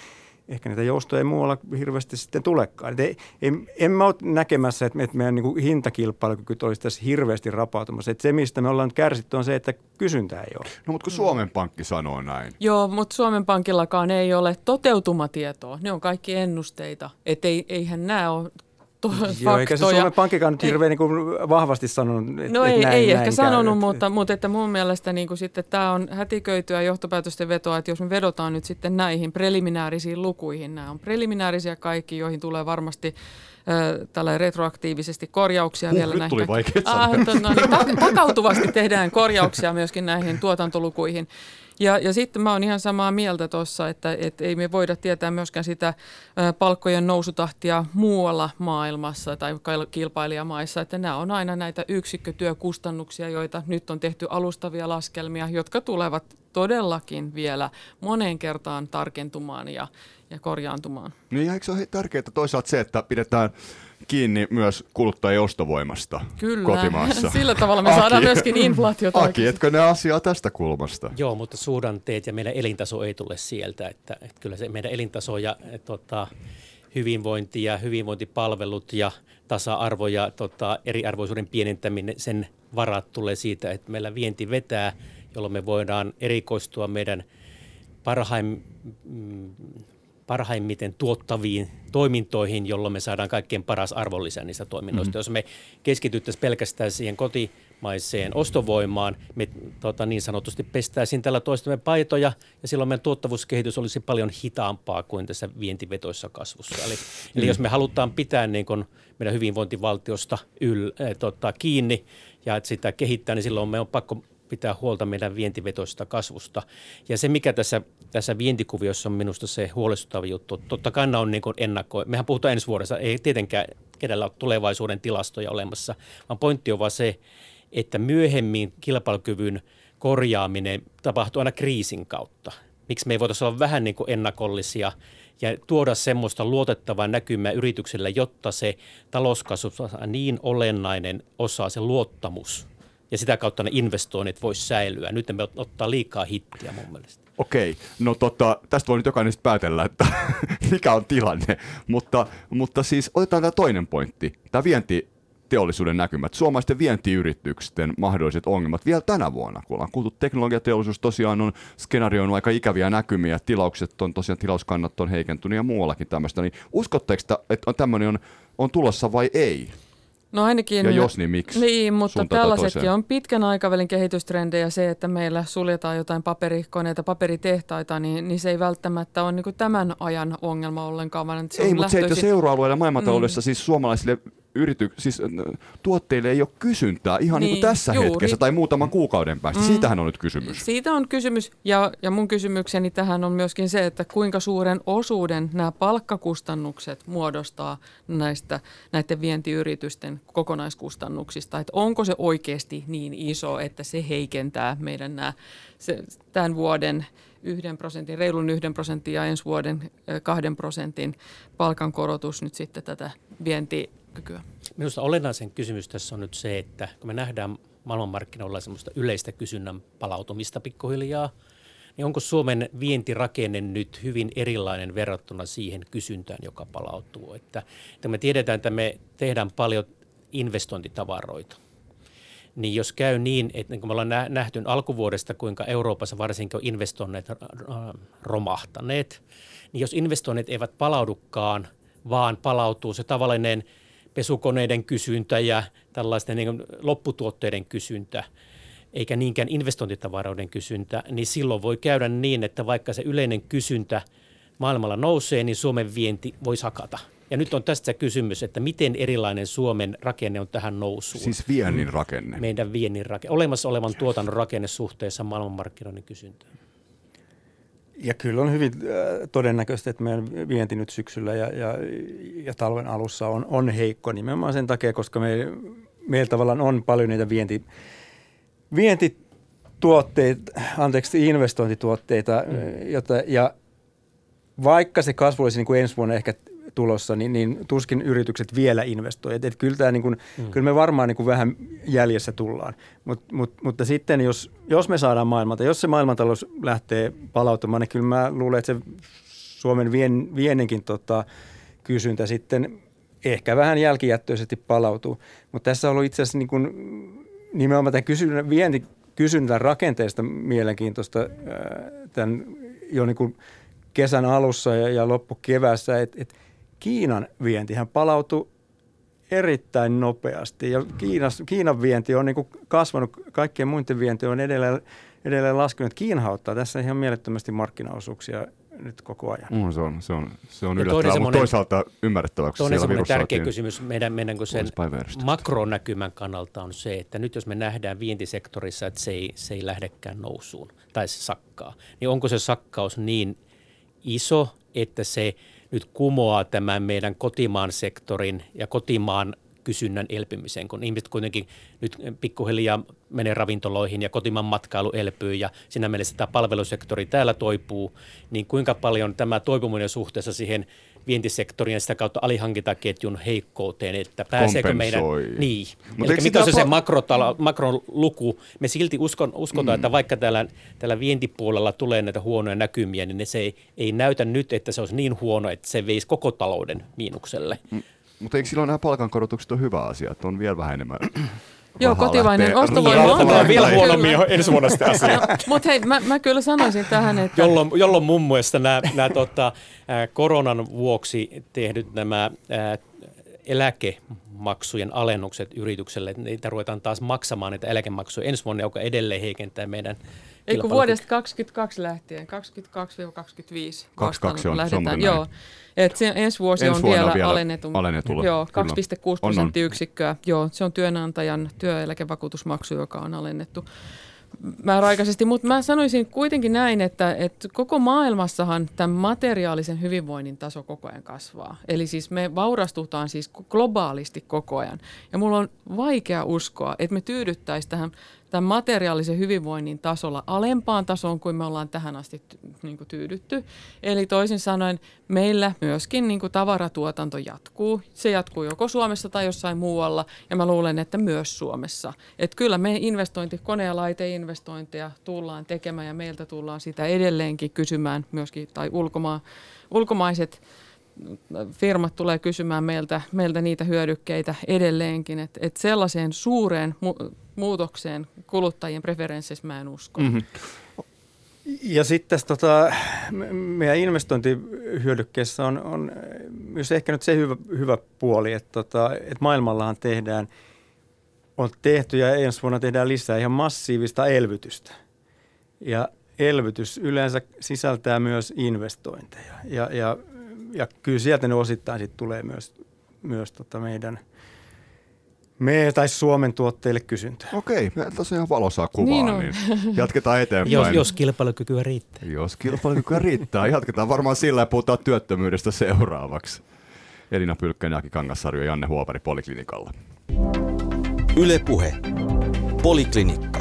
ehkä niitä joustoja ei muualla hirveästi sitten tulekaan. ei, ei, en mä ole näkemässä, että, että meidän niin hintakilpailukyky olisi tässä hirveästi rapautumassa. Että se, mistä me ollaan kärsitty, on se, että kysyntää ei ole. No mutta kun Suomen Pankki sanoo näin. Joo, mutta Suomen Pankillakaan ei ole toteutumatietoa. Ne on kaikki ennusteita. Että ei, eihän nämä ole to- Joo, eikä se Suomen Pankkikaan nyt hirveän niin kuin vahvasti sanonut, että No et ei, näin, ei näin ehkä käy, sanonut, mutta, mutta että mun mielestä niin kuin sitten tämä on hätiköityä johtopäätösten vetoa, että jos me vedotaan nyt sitten näihin preliminaarisiin lukuihin, nämä on preliminaarisia kaikki, joihin tulee varmasti tällä retroaktiivisesti korjauksia huh, vielä nyt näihin. tuli ah, no niin, tak- takautuvasti tehdään korjauksia myöskin näihin tuotantolukuihin. Ja, ja sitten mä oon ihan samaa mieltä tuossa, että et ei me voida tietää myöskään sitä palkkojen nousutahtia muualla maailmassa tai kilpailijamaissa, että nämä on aina näitä yksikkötyökustannuksia, joita nyt on tehty alustavia laskelmia, jotka tulevat todellakin vielä moneen kertaan tarkentumaan ja, ja korjaantumaan. Niin eikö se ole tärkeää toisaalta se, että pidetään kiinni myös kuluttajien ostovoimasta Kyllä. kotimaassa. Sillä tavalla me Aki. saadaan myöskin inflaatiota. Aki, etkö ne asiaa tästä kulmasta? Joo, mutta suhdanteet ja meidän elintaso ei tule sieltä. Että, että kyllä se meidän elintaso ja et, tota, hyvinvointi ja hyvinvointipalvelut ja tasa-arvo ja tota, eriarvoisuuden pienentäminen, sen varat tulee siitä, että meillä vienti vetää, jolloin me voidaan erikoistua meidän parhaim, mm, parhaimmiten tuottaviin toimintoihin, jolloin me saadaan kaikkein paras arvonlisä niistä toiminnoista. Mm-hmm. Jos me keskityttäisiin pelkästään siihen kotimaiseen ostovoimaan, me tota, niin sanotusti pestäisiin tällä toistamme paitoja ja silloin meidän tuottavuuskehitys olisi paljon hitaampaa kuin tässä vientivetoissa kasvussa. Eli, mm-hmm. eli jos me halutaan pitää niin kun meidän hyvinvointivaltiosta yl, äh, tota, kiinni ja sitä kehittää, niin silloin me on pakko pitää huolta meidän vientivetoista kasvusta. Ja se, mikä tässä, tässä vientikuviossa on minusta se huolestuttava juttu, totta kai on niin ennakko. Mehän puhutaan ensi vuodessa, ei tietenkään kenellä ole tulevaisuuden tilastoja olemassa, vaan pointti on vaan se, että myöhemmin kilpailukyvyn korjaaminen tapahtuu aina kriisin kautta. Miksi me ei voitaisiin olla vähän niin kuin ennakollisia ja tuoda semmoista luotettavaa näkymää yritykselle, jotta se talouskasvu on niin olennainen osa, se luottamus – ja sitä kautta ne investoinnit voisi säilyä. Nyt me ottaa liikaa hittiä mun mielestä. Okei, no tota, tästä voi nyt jokainen päätellä, että mikä on tilanne, mutta, mutta siis otetaan tämä toinen pointti, tämä vienti teollisuuden näkymät, suomalaisten vientiyritysten mahdolliset ongelmat vielä tänä vuonna, kun ollaan kuultu teknologiateollisuus tosiaan on skenaarioinut aika ikäviä näkymiä, tilaukset on tosiaan, tilauskannat on heikentynyt ja muuallakin tämmöistä, niin uskotteko, että tämmöinen on, on tulossa vai ei? No ainakin, ja jos, niin miksi? Niin, mutta tällaisetkin on pitkän aikavälin kehitystrendejä. Se, että meillä suljetaan jotain paperikoneita, paperitehtaita, niin, niin se ei välttämättä ole niin tämän ajan ongelma ollenkaan. Vaan se ei, mutta se, että jos euroalueella maailmantaloudessa mm. siis suomalaisille yrity, siis tuotteille ei ole kysyntää ihan niin, niin kuin tässä juuri. hetkessä tai muutaman kuukauden päästä. Mm. Siitähän on nyt kysymys. Siitä on kysymys ja, ja mun kysymykseni tähän on myöskin se, että kuinka suuren osuuden nämä palkkakustannukset muodostaa näistä näiden vientiyritysten kokonaiskustannuksista. Että onko se oikeasti niin iso, että se heikentää meidän nämä, se, tämän vuoden yhden prosentin, reilun yhden prosentin ja ensi vuoden kahden prosentin palkankorotus nyt sitten tätä vienti kykyä? Minusta olennaisen kysymys tässä on nyt se, että kun me nähdään maailmanmarkkinoilla semmoista yleistä kysynnän palautumista pikkuhiljaa, niin onko Suomen vientirakenne nyt hyvin erilainen verrattuna siihen kysyntään, joka palautuu? Että, että me tiedetään, että me tehdään paljon investointitavaroita. Niin jos käy niin, että niin kun me ollaan nähty alkuvuodesta, kuinka Euroopassa varsinkin on investoinnit romahtaneet, niin jos investoinnit eivät palaudukaan, vaan palautuu se tavallinen – pesukoneiden kysyntä ja tällaisten niin lopputuotteiden kysyntä, eikä niinkään investointitavaroiden kysyntä, niin silloin voi käydä niin, että vaikka se yleinen kysyntä maailmalla nousee, niin Suomen vienti voi sakata. Ja nyt on tästä kysymys, että miten erilainen Suomen rakenne on tähän nousuun. Siis viennin rakenne. Meidän viennin rakenne, olemassa olevan tuotannon rakenne suhteessa maailmanmarkkinoiden kysyntään. Ja kyllä on hyvin äh, todennäköistä, että meidän vienti nyt syksyllä ja, ja, ja talven alussa on, on heikko nimenomaan sen takia, koska me, meillä tavallaan on paljon niitä vienti, vientituotteita, anteeksi, investointituotteita, mm. jota, ja vaikka se kasvu olisi niin kuin ensi vuonna ehkä tulossa, niin, niin tuskin yritykset vielä investoi. Et, kyllä, tämä niin kuin, mm. kyllä me varmaan niin kuin vähän jäljessä tullaan. Mut, mut, mutta sitten jos, jos me saadaan maailmalta, jos se maailmantalous lähtee palautumaan, niin kyllä mä luulen, että se Suomen vien, vienninkin tota, kysyntä sitten ehkä vähän jälkijättöisesti palautuu. Mutta tässä on ollut itse asiassa niin kuin, nimenomaan tämän kysyntä, vienti, kysyntän rakenteesta mielenkiintoista tämän jo niin kuin kesän alussa ja, ja loppukeväässä, että et Kiinan vientihän palautui erittäin nopeasti ja Kiinas, Kiinan vienti on niin kuin kasvanut, kaikkien muiden vienti on edelleen, edelleen laskenut. Kiina ottaa tässä ihan mielettömästi markkinaosuuksia nyt koko ajan. Mm, se on, se on, se on yllättävää, mutta toisaalta ymmärrettävää, koska Toinen siellä semmoinen virus tärkeä kysymys meidän, meidän kun sen makronäkymän kannalta on se, että nyt jos me nähdään vientisektorissa, että se ei, se ei lähdekään nousuun tai se sakkaa, niin onko se sakkaus niin iso, että se nyt kumoaa tämän meidän kotimaan sektorin ja kotimaan kysynnän elpymisen, kun ihmiset kuitenkin nyt pikkuhiljaa menee ravintoloihin ja kotimaan matkailu elpyy ja siinä mielessä tämä palvelusektori täällä toipuu, niin kuinka paljon tämä toipuminen suhteessa siihen vientisektorin ja sitä kautta alihankintaketjun heikkouteen, että pääseekö meidän... Niin. Mut Eli eikö mikä on se, se makrotala, makron luku? Me silti uskon, uskotaan, mm. että vaikka täällä, täällä vientipuolella tulee näitä huonoja näkymiä, niin ne se ei, ei näytä nyt, että se olisi niin huono, että se veisi koko talouden miinukselle. Mutta eikö silloin nämä palkankorotukset ole hyvä asia, että on vielä vähän enemmän Joo, lähtee ostovoima rahaa on- Tämä on vielä huonommin jo ensi vuonna sitä asiaa. Mutta hei, mä, mä kyllä sanoisin tähän, että Jolloin, jolloin mun mielestä nämä, nämä tota, koronan vuoksi tehdyt nämä ää, eläkemaksujen alennukset yritykselle, että niitä ruvetaan taas maksamaan niitä eläkemaksuja ensi vuonna, joka edelleen heikentää meidän Ei kun vuodesta 22 lähtien, 22-25 22 on, se on lähdetään. Joo, et se ensi vuosi Ensi on vielä, on vielä alennetum, alennetulla, Joo, kyllä. 2,6 On, on. prosenttiyksikköä. Joo, se on työnantajan työeläkevakuutusmaksu, joka on alennettu määräaikaisesti, mutta mä sanoisin kuitenkin näin, että, että koko maailmassahan tämän materiaalisen hyvinvoinnin taso koko ajan kasvaa. Eli siis me vaurastutaan siis globaalisti koko ajan. Ja mulla on vaikea uskoa, että me tyydyttäisiin tähän tämän materiaalisen hyvinvoinnin tasolla alempaan tasoon kuin me ollaan tähän asti niin kuin tyydytty. Eli toisin sanoen meillä myöskin niin kuin tavaratuotanto jatkuu. Se jatkuu joko Suomessa tai jossain muualla ja mä luulen, että myös Suomessa. Että kyllä me investointi, kone- ja laiteinvestointeja tullaan tekemään ja meiltä tullaan sitä edelleenkin kysymään myöskin tai ulkomaa, ulkomaiset firmat tulee kysymään meiltä, meiltä niitä hyödykkeitä edelleenkin. Että et sellaiseen suureen muutokseen kuluttajien preferensseissä mä en usko. Mm-hmm. Ja sitten tässä tota, me- meidän investointihyödykkeessä on, on myös ehkä nyt se hyvä, hyvä puoli, että, tota, että maailmallahan tehdään, on tehty ja ensi vuonna tehdään lisää ihan massiivista elvytystä. Ja elvytys yleensä sisältää myös investointeja. Ja, ja, ja kyllä sieltä ne osittain sit tulee myös, myös tota meidän, me tai Suomen tuotteille kysyntää. Okei, me tuossa ihan valosaa kuvaa, Niin niin, on. niin jatketaan eteenpäin. Jos, jos kilpailukykyä riittää. Jos kilpailukykyä riittää, jatketaan varmaan sillä ja puhutaan työttömyydestä seuraavaksi. Elina Pylkkänen, Jaki Kangassarjo ja Janne Huopari Poliklinikalla. Yle Puhe. Poliklinikka.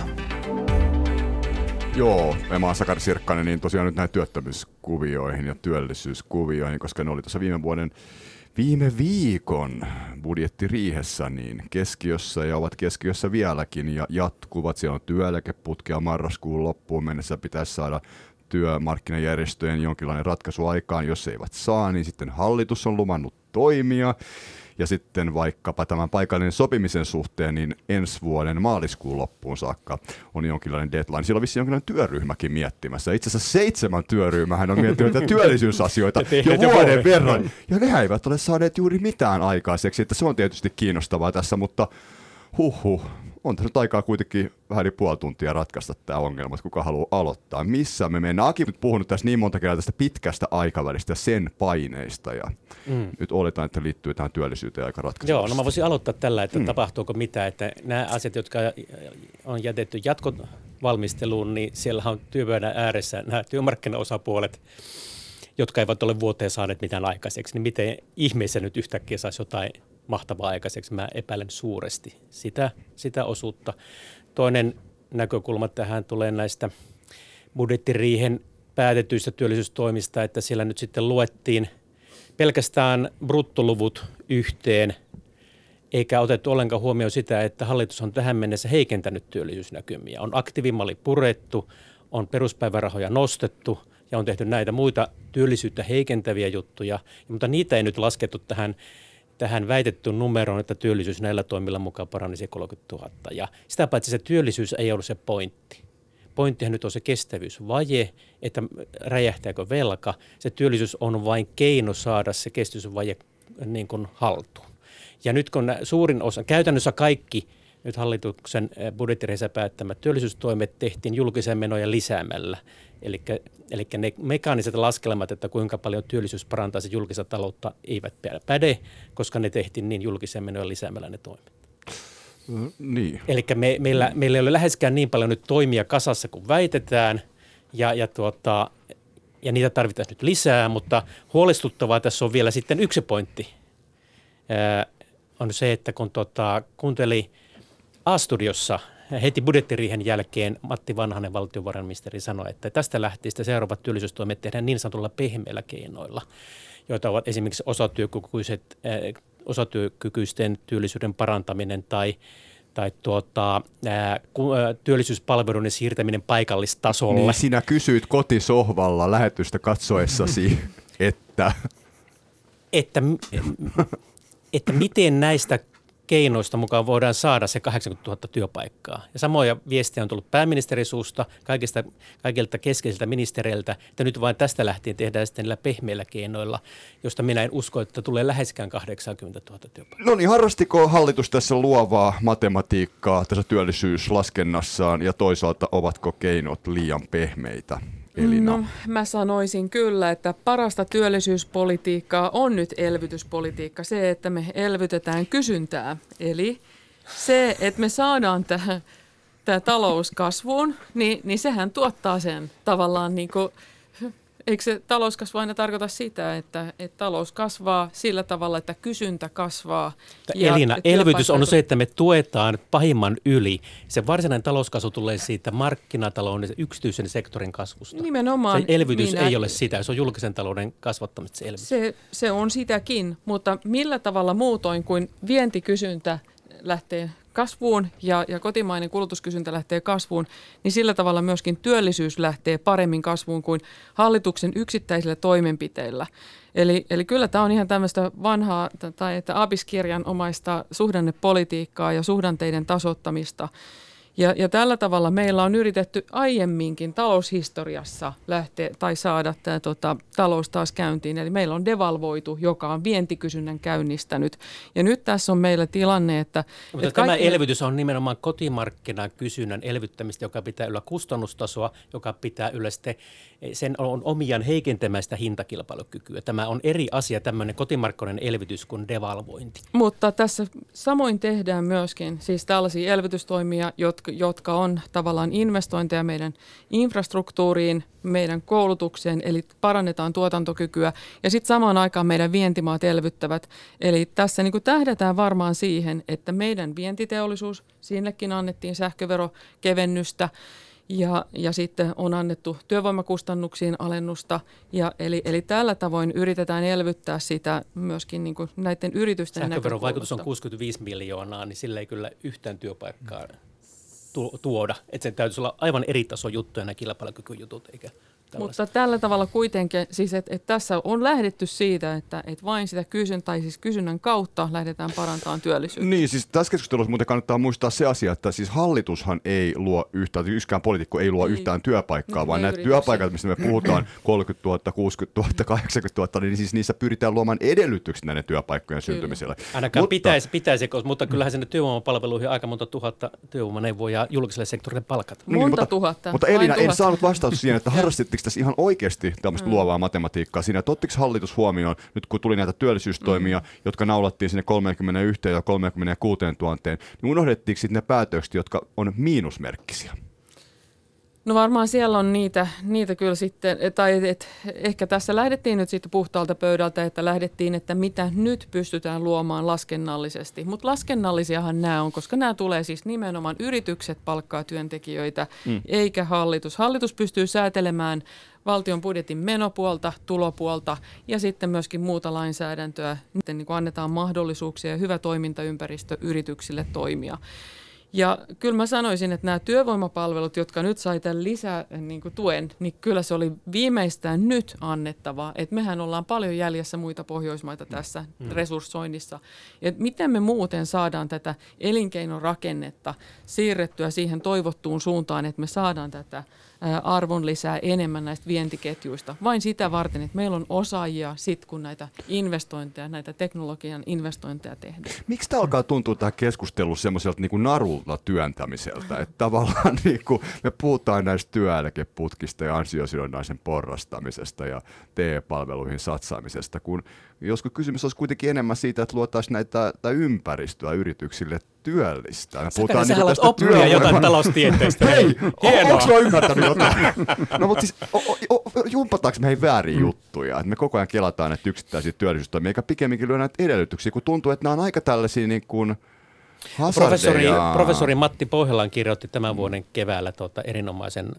Joo, mä oon Sakari Sirkkanen, niin tosiaan nyt näihin työttömyyskuvioihin ja työllisyyskuvioihin, koska ne oli tuossa viime vuoden viime viikon budjettiriihessä niin keskiössä ja ovat keskiössä vieläkin ja jatkuvat. Siellä on työeläkeputkea marraskuun loppuun mennessä pitäisi saada työmarkkinajärjestöjen jonkinlainen ratkaisu aikaan. Jos eivät saa, niin sitten hallitus on luvannut toimia. Ja sitten vaikkapa tämän paikallinen sopimisen suhteen, niin ensi vuoden maaliskuun loppuun saakka on jonkinlainen deadline. Siellä on vissiin jonkinlainen työryhmäkin miettimässä. Itse asiassa seitsemän työryhmähän on miettinyt työllisyysasioita jo jo vuoden vuoden. verran. Ja ne eivät ole saaneet juuri mitään aikaiseksi, että se on tietysti kiinnostavaa tässä, mutta huhhuh, on tässä nyt aikaa kuitenkin vähän yli puoli tuntia ratkaista tämä ongelma, että kuka haluaa aloittaa. Missä me mennään? Aki nyt puhunut tässä niin monta kertaa tästä pitkästä aikavälistä ja sen paineista ja mm. nyt oletaan, että liittyy tähän työllisyyteen aika ratkaisevasti. Joo, no mä voisin aloittaa tällä, että hmm. tapahtuuko mitä, että nämä asiat, jotka on jätetty jatkovalmisteluun, niin siellä on työpöydän ääressä nämä työmarkkinaosapuolet, jotka eivät ole vuoteen saaneet mitään aikaiseksi, niin miten ihmeessä nyt yhtäkkiä saisi jotain mahtavaa aikaiseksi, mä epäilen suuresti sitä, sitä osuutta. Toinen näkökulma tähän tulee näistä budjettiriihen päätetyistä työllisyystoimista, että siellä nyt sitten luettiin pelkästään bruttoluvut yhteen, eikä otettu ollenkaan huomioon sitä, että hallitus on tähän mennessä heikentänyt työllisyysnäkymiä. On aktiivimalli purettu, on peruspäivärahoja nostettu ja on tehty näitä muita työllisyyttä heikentäviä juttuja, mutta niitä ei nyt laskettu tähän tähän väitettyyn numeroon, että työllisyys näillä toimilla mukaan paranisi 30 000. Ja sitä paitsi se työllisyys ei ollut se pointti. Pointtihan nyt on se kestävyysvaje, että räjähtääkö velka. Se työllisyys on vain keino saada se kestävyysvaje niin kuin haltuun. Ja nyt kun suurin osa, käytännössä kaikki nyt hallituksen budjettireisä päättämät työllisyystoimet tehtiin julkisen menoja lisäämällä. Eli, eli ne mekaaniset laskelmat, että kuinka paljon työllisyys parantaisi julkista taloutta, eivät päde, koska ne tehtiin niin julkisen menojen lisäämällä ne toimet. Mm, niin. Eli me, meillä, meillä ei ole läheskään niin paljon nyt toimia kasassa kuin väitetään, ja, ja, tuota, ja niitä tarvitaan nyt lisää, mutta huolestuttavaa tässä on vielä sitten yksi pointti. Ää, on se, että kun tuota, kuunteli A-studiossa heti budjettiriihen jälkeen Matti Vanhanen valtiovarainministeri sanoi, että tästä lähtien seuraavat työllisyystoimet tehdään niin sanotulla pehmeillä keinoilla, joita ovat esimerkiksi osatyökykyiset, äh, osatyökykyisten työllisyyden parantaminen tai tai tuota, ää, työllisyyspalveluiden siirtäminen paikallistasolle. Niin sinä kysyit kotisohvalla lähetystä katsoessasi, että... että, että miten näistä keinoista mukaan voidaan saada se 80 000 työpaikkaa. Ja samoja viestejä on tullut pääministerin suusta, kaikista, kaikilta keskeisiltä ministereiltä, että nyt vain tästä lähtien tehdään sitten näillä pehmeillä keinoilla, josta minä en usko, että tulee läheskään 80 000 työpaikkaa. No niin, harrastiko hallitus tässä luovaa matematiikkaa tässä työllisyyslaskennassaan ja toisaalta ovatko keinot liian pehmeitä? Elina? No, mä sanoisin kyllä, että parasta työllisyyspolitiikkaa on nyt elvytyspolitiikka. Se, että me elvytetään kysyntää. Eli se, että me saadaan tähän tämä talous kasvuun, niin, niin sehän tuottaa sen tavallaan niin kuin Eikö se talouskasvu aina tarkoita sitä, että, että talous kasvaa sillä tavalla, että kysyntä kasvaa? Ja Elina, elvytys on se, että me tuetaan pahimman yli. Se varsinainen talouskasvu tulee siitä markkinatalouden yksityisen sektorin kasvusta. Nimenomaan. Se elvytys minä, ei ole sitä, se on julkisen talouden kasvattamista se elvytys. Se, se on sitäkin, mutta millä tavalla muutoin kuin vientikysyntä lähtee kasvuun ja, ja kotimainen kulutuskysyntä lähtee kasvuun, niin sillä tavalla myöskin työllisyys lähtee paremmin kasvuun kuin hallituksen yksittäisillä toimenpiteillä. Eli, eli kyllä tämä on ihan tämmöistä vanhaa, tai että Abiskirjan omaista suhdannepolitiikkaa ja suhdanteiden tasottamista. Ja, ja tällä tavalla meillä on yritetty aiemminkin taloushistoriassa lähteä tai saada tämä tota, talous taas käyntiin. Eli meillä on devalvoitu, joka on vientikysynnän käynnistänyt. Ja nyt tässä on meillä tilanne, että... Mutta että tämä kaikki... elvytys on nimenomaan kotimarkkinan kysynnän elvyttämistä, joka pitää yllä kustannustasoa, joka pitää yllä sitten, sen on omiaan heikentämästä hintakilpailukykyä. Tämä on eri asia, tämmöinen kotimarkkinoiden elvytys kuin devalvointi. Mutta tässä samoin tehdään myöskin siis tällaisia elvytystoimia, jotka jotka, on tavallaan investointeja meidän infrastruktuuriin, meidän koulutukseen, eli parannetaan tuotantokykyä ja sitten samaan aikaan meidän vientimaat elvyttävät. Eli tässä niin tähdätään varmaan siihen, että meidän vientiteollisuus, sinnekin annettiin sähköverokevennystä, ja, ja sitten on annettu työvoimakustannuksiin alennusta. Ja eli, eli tällä tavoin yritetään elvyttää sitä myöskin niin kuin näiden yritysten Sähköveron vaikutus on 65 miljoonaa, niin sillä ei kyllä yhtään työpaikkaa tuoda. Että sen täytyisi olla aivan eri taso juttuja nämä kilpailukykyjutut, eikä Mutta tällä tavalla kuitenkin, siis että et tässä on lähdetty siitä, että et vain sitä kysyn, tai siis kysynnän kautta lähdetään parantamaan työllisyyttä. Niin, siis tässä keskustelussa muuten kannattaa muistaa se asia, että siis hallitushan ei luo yhtään, yksikään poliitikko ei luo ei. yhtään työpaikkaa, vaan näitä työpaikat, mistä me puhutaan, 30 000, 60 000, 80 000, niin siis niissä pyritään luomaan edellytykset näiden työpaikkojen syntymiselle. Ainakaan mutta, pitäisi, pitäisi, mutta kyllähän sinne työvoimapalveluihin aika monta tuhatta työvoimaneuvoja julkiselle sektorille palkata. Niin, monta mutta, tuhatta. Mutta Elina, en saanut vastausta siihen, että harrastitteko tässä ihan oikeasti tämmöistä mm. luovaa matematiikkaa siinä, että ottiko hallitus huomioon, nyt kun tuli näitä työllisyystoimia, mm. jotka naulattiin sinne 31 ja 36 000, niin unohdettiinko sitten ne päätökset, jotka on miinusmerkkisiä? No varmaan siellä on niitä, niitä kyllä sitten, tai et, ehkä tässä lähdettiin nyt sitten puhtaalta pöydältä, että lähdettiin, että mitä nyt pystytään luomaan laskennallisesti. Mutta laskennallisiahan nämä on, koska nämä tulee siis nimenomaan yritykset palkkaa työntekijöitä, mm. eikä hallitus. Hallitus pystyy säätelemään valtion budjetin menopuolta, tulopuolta ja sitten myöskin muuta lainsäädäntöä. Sitten niin annetaan mahdollisuuksia ja hyvä toimintaympäristö yrityksille toimia. Ja kyllä mä sanoisin, että nämä työvoimapalvelut, jotka nyt sai tämän lisää niin kuin tuen, niin kyllä se oli viimeistään nyt annettava. Että mehän ollaan paljon jäljessä muita Pohjoismaita tässä mm. resurssoinnissa. Ja miten me muuten saadaan tätä elinkeinorakennetta siirrettyä siihen toivottuun suuntaan, että me saadaan tätä arvonlisää enemmän näistä vientiketjuista. Vain sitä varten, että meillä on osaajia sit, kun näitä investointeja, näitä teknologian investointeja tehdään. Miksi tämä alkaa tuntua tämä keskustelu semmoiselta niin narulla työntämiseltä? Että tavallaan niin kuin me puhutaan näistä työeläkeputkista ja ansiosidonnaisen porrastamisesta ja TE-palveluihin satsaamisesta, kun joskus kysymys olisi kuitenkin enemmän siitä, että luotaisiin näitä, ympäristöä yrityksille työllistää. Puhutaan niin tästä oppia työvoiman... jotain taloustieteestä. Hei, onko mä ymmärtänyt jotain? no mutta siis, o, o, jumpataanko meihin väärin mm. juttuja? Että me koko ajan kelataan näitä yksittäisiä työllisyystoimia, eikä pikemminkin lyö näitä edellytyksiä, kun tuntuu, että nämä on aika tällaisia niin kuin, Professori, professori Matti Pohjolan kirjoitti tämän vuoden keväällä tuota erinomaisen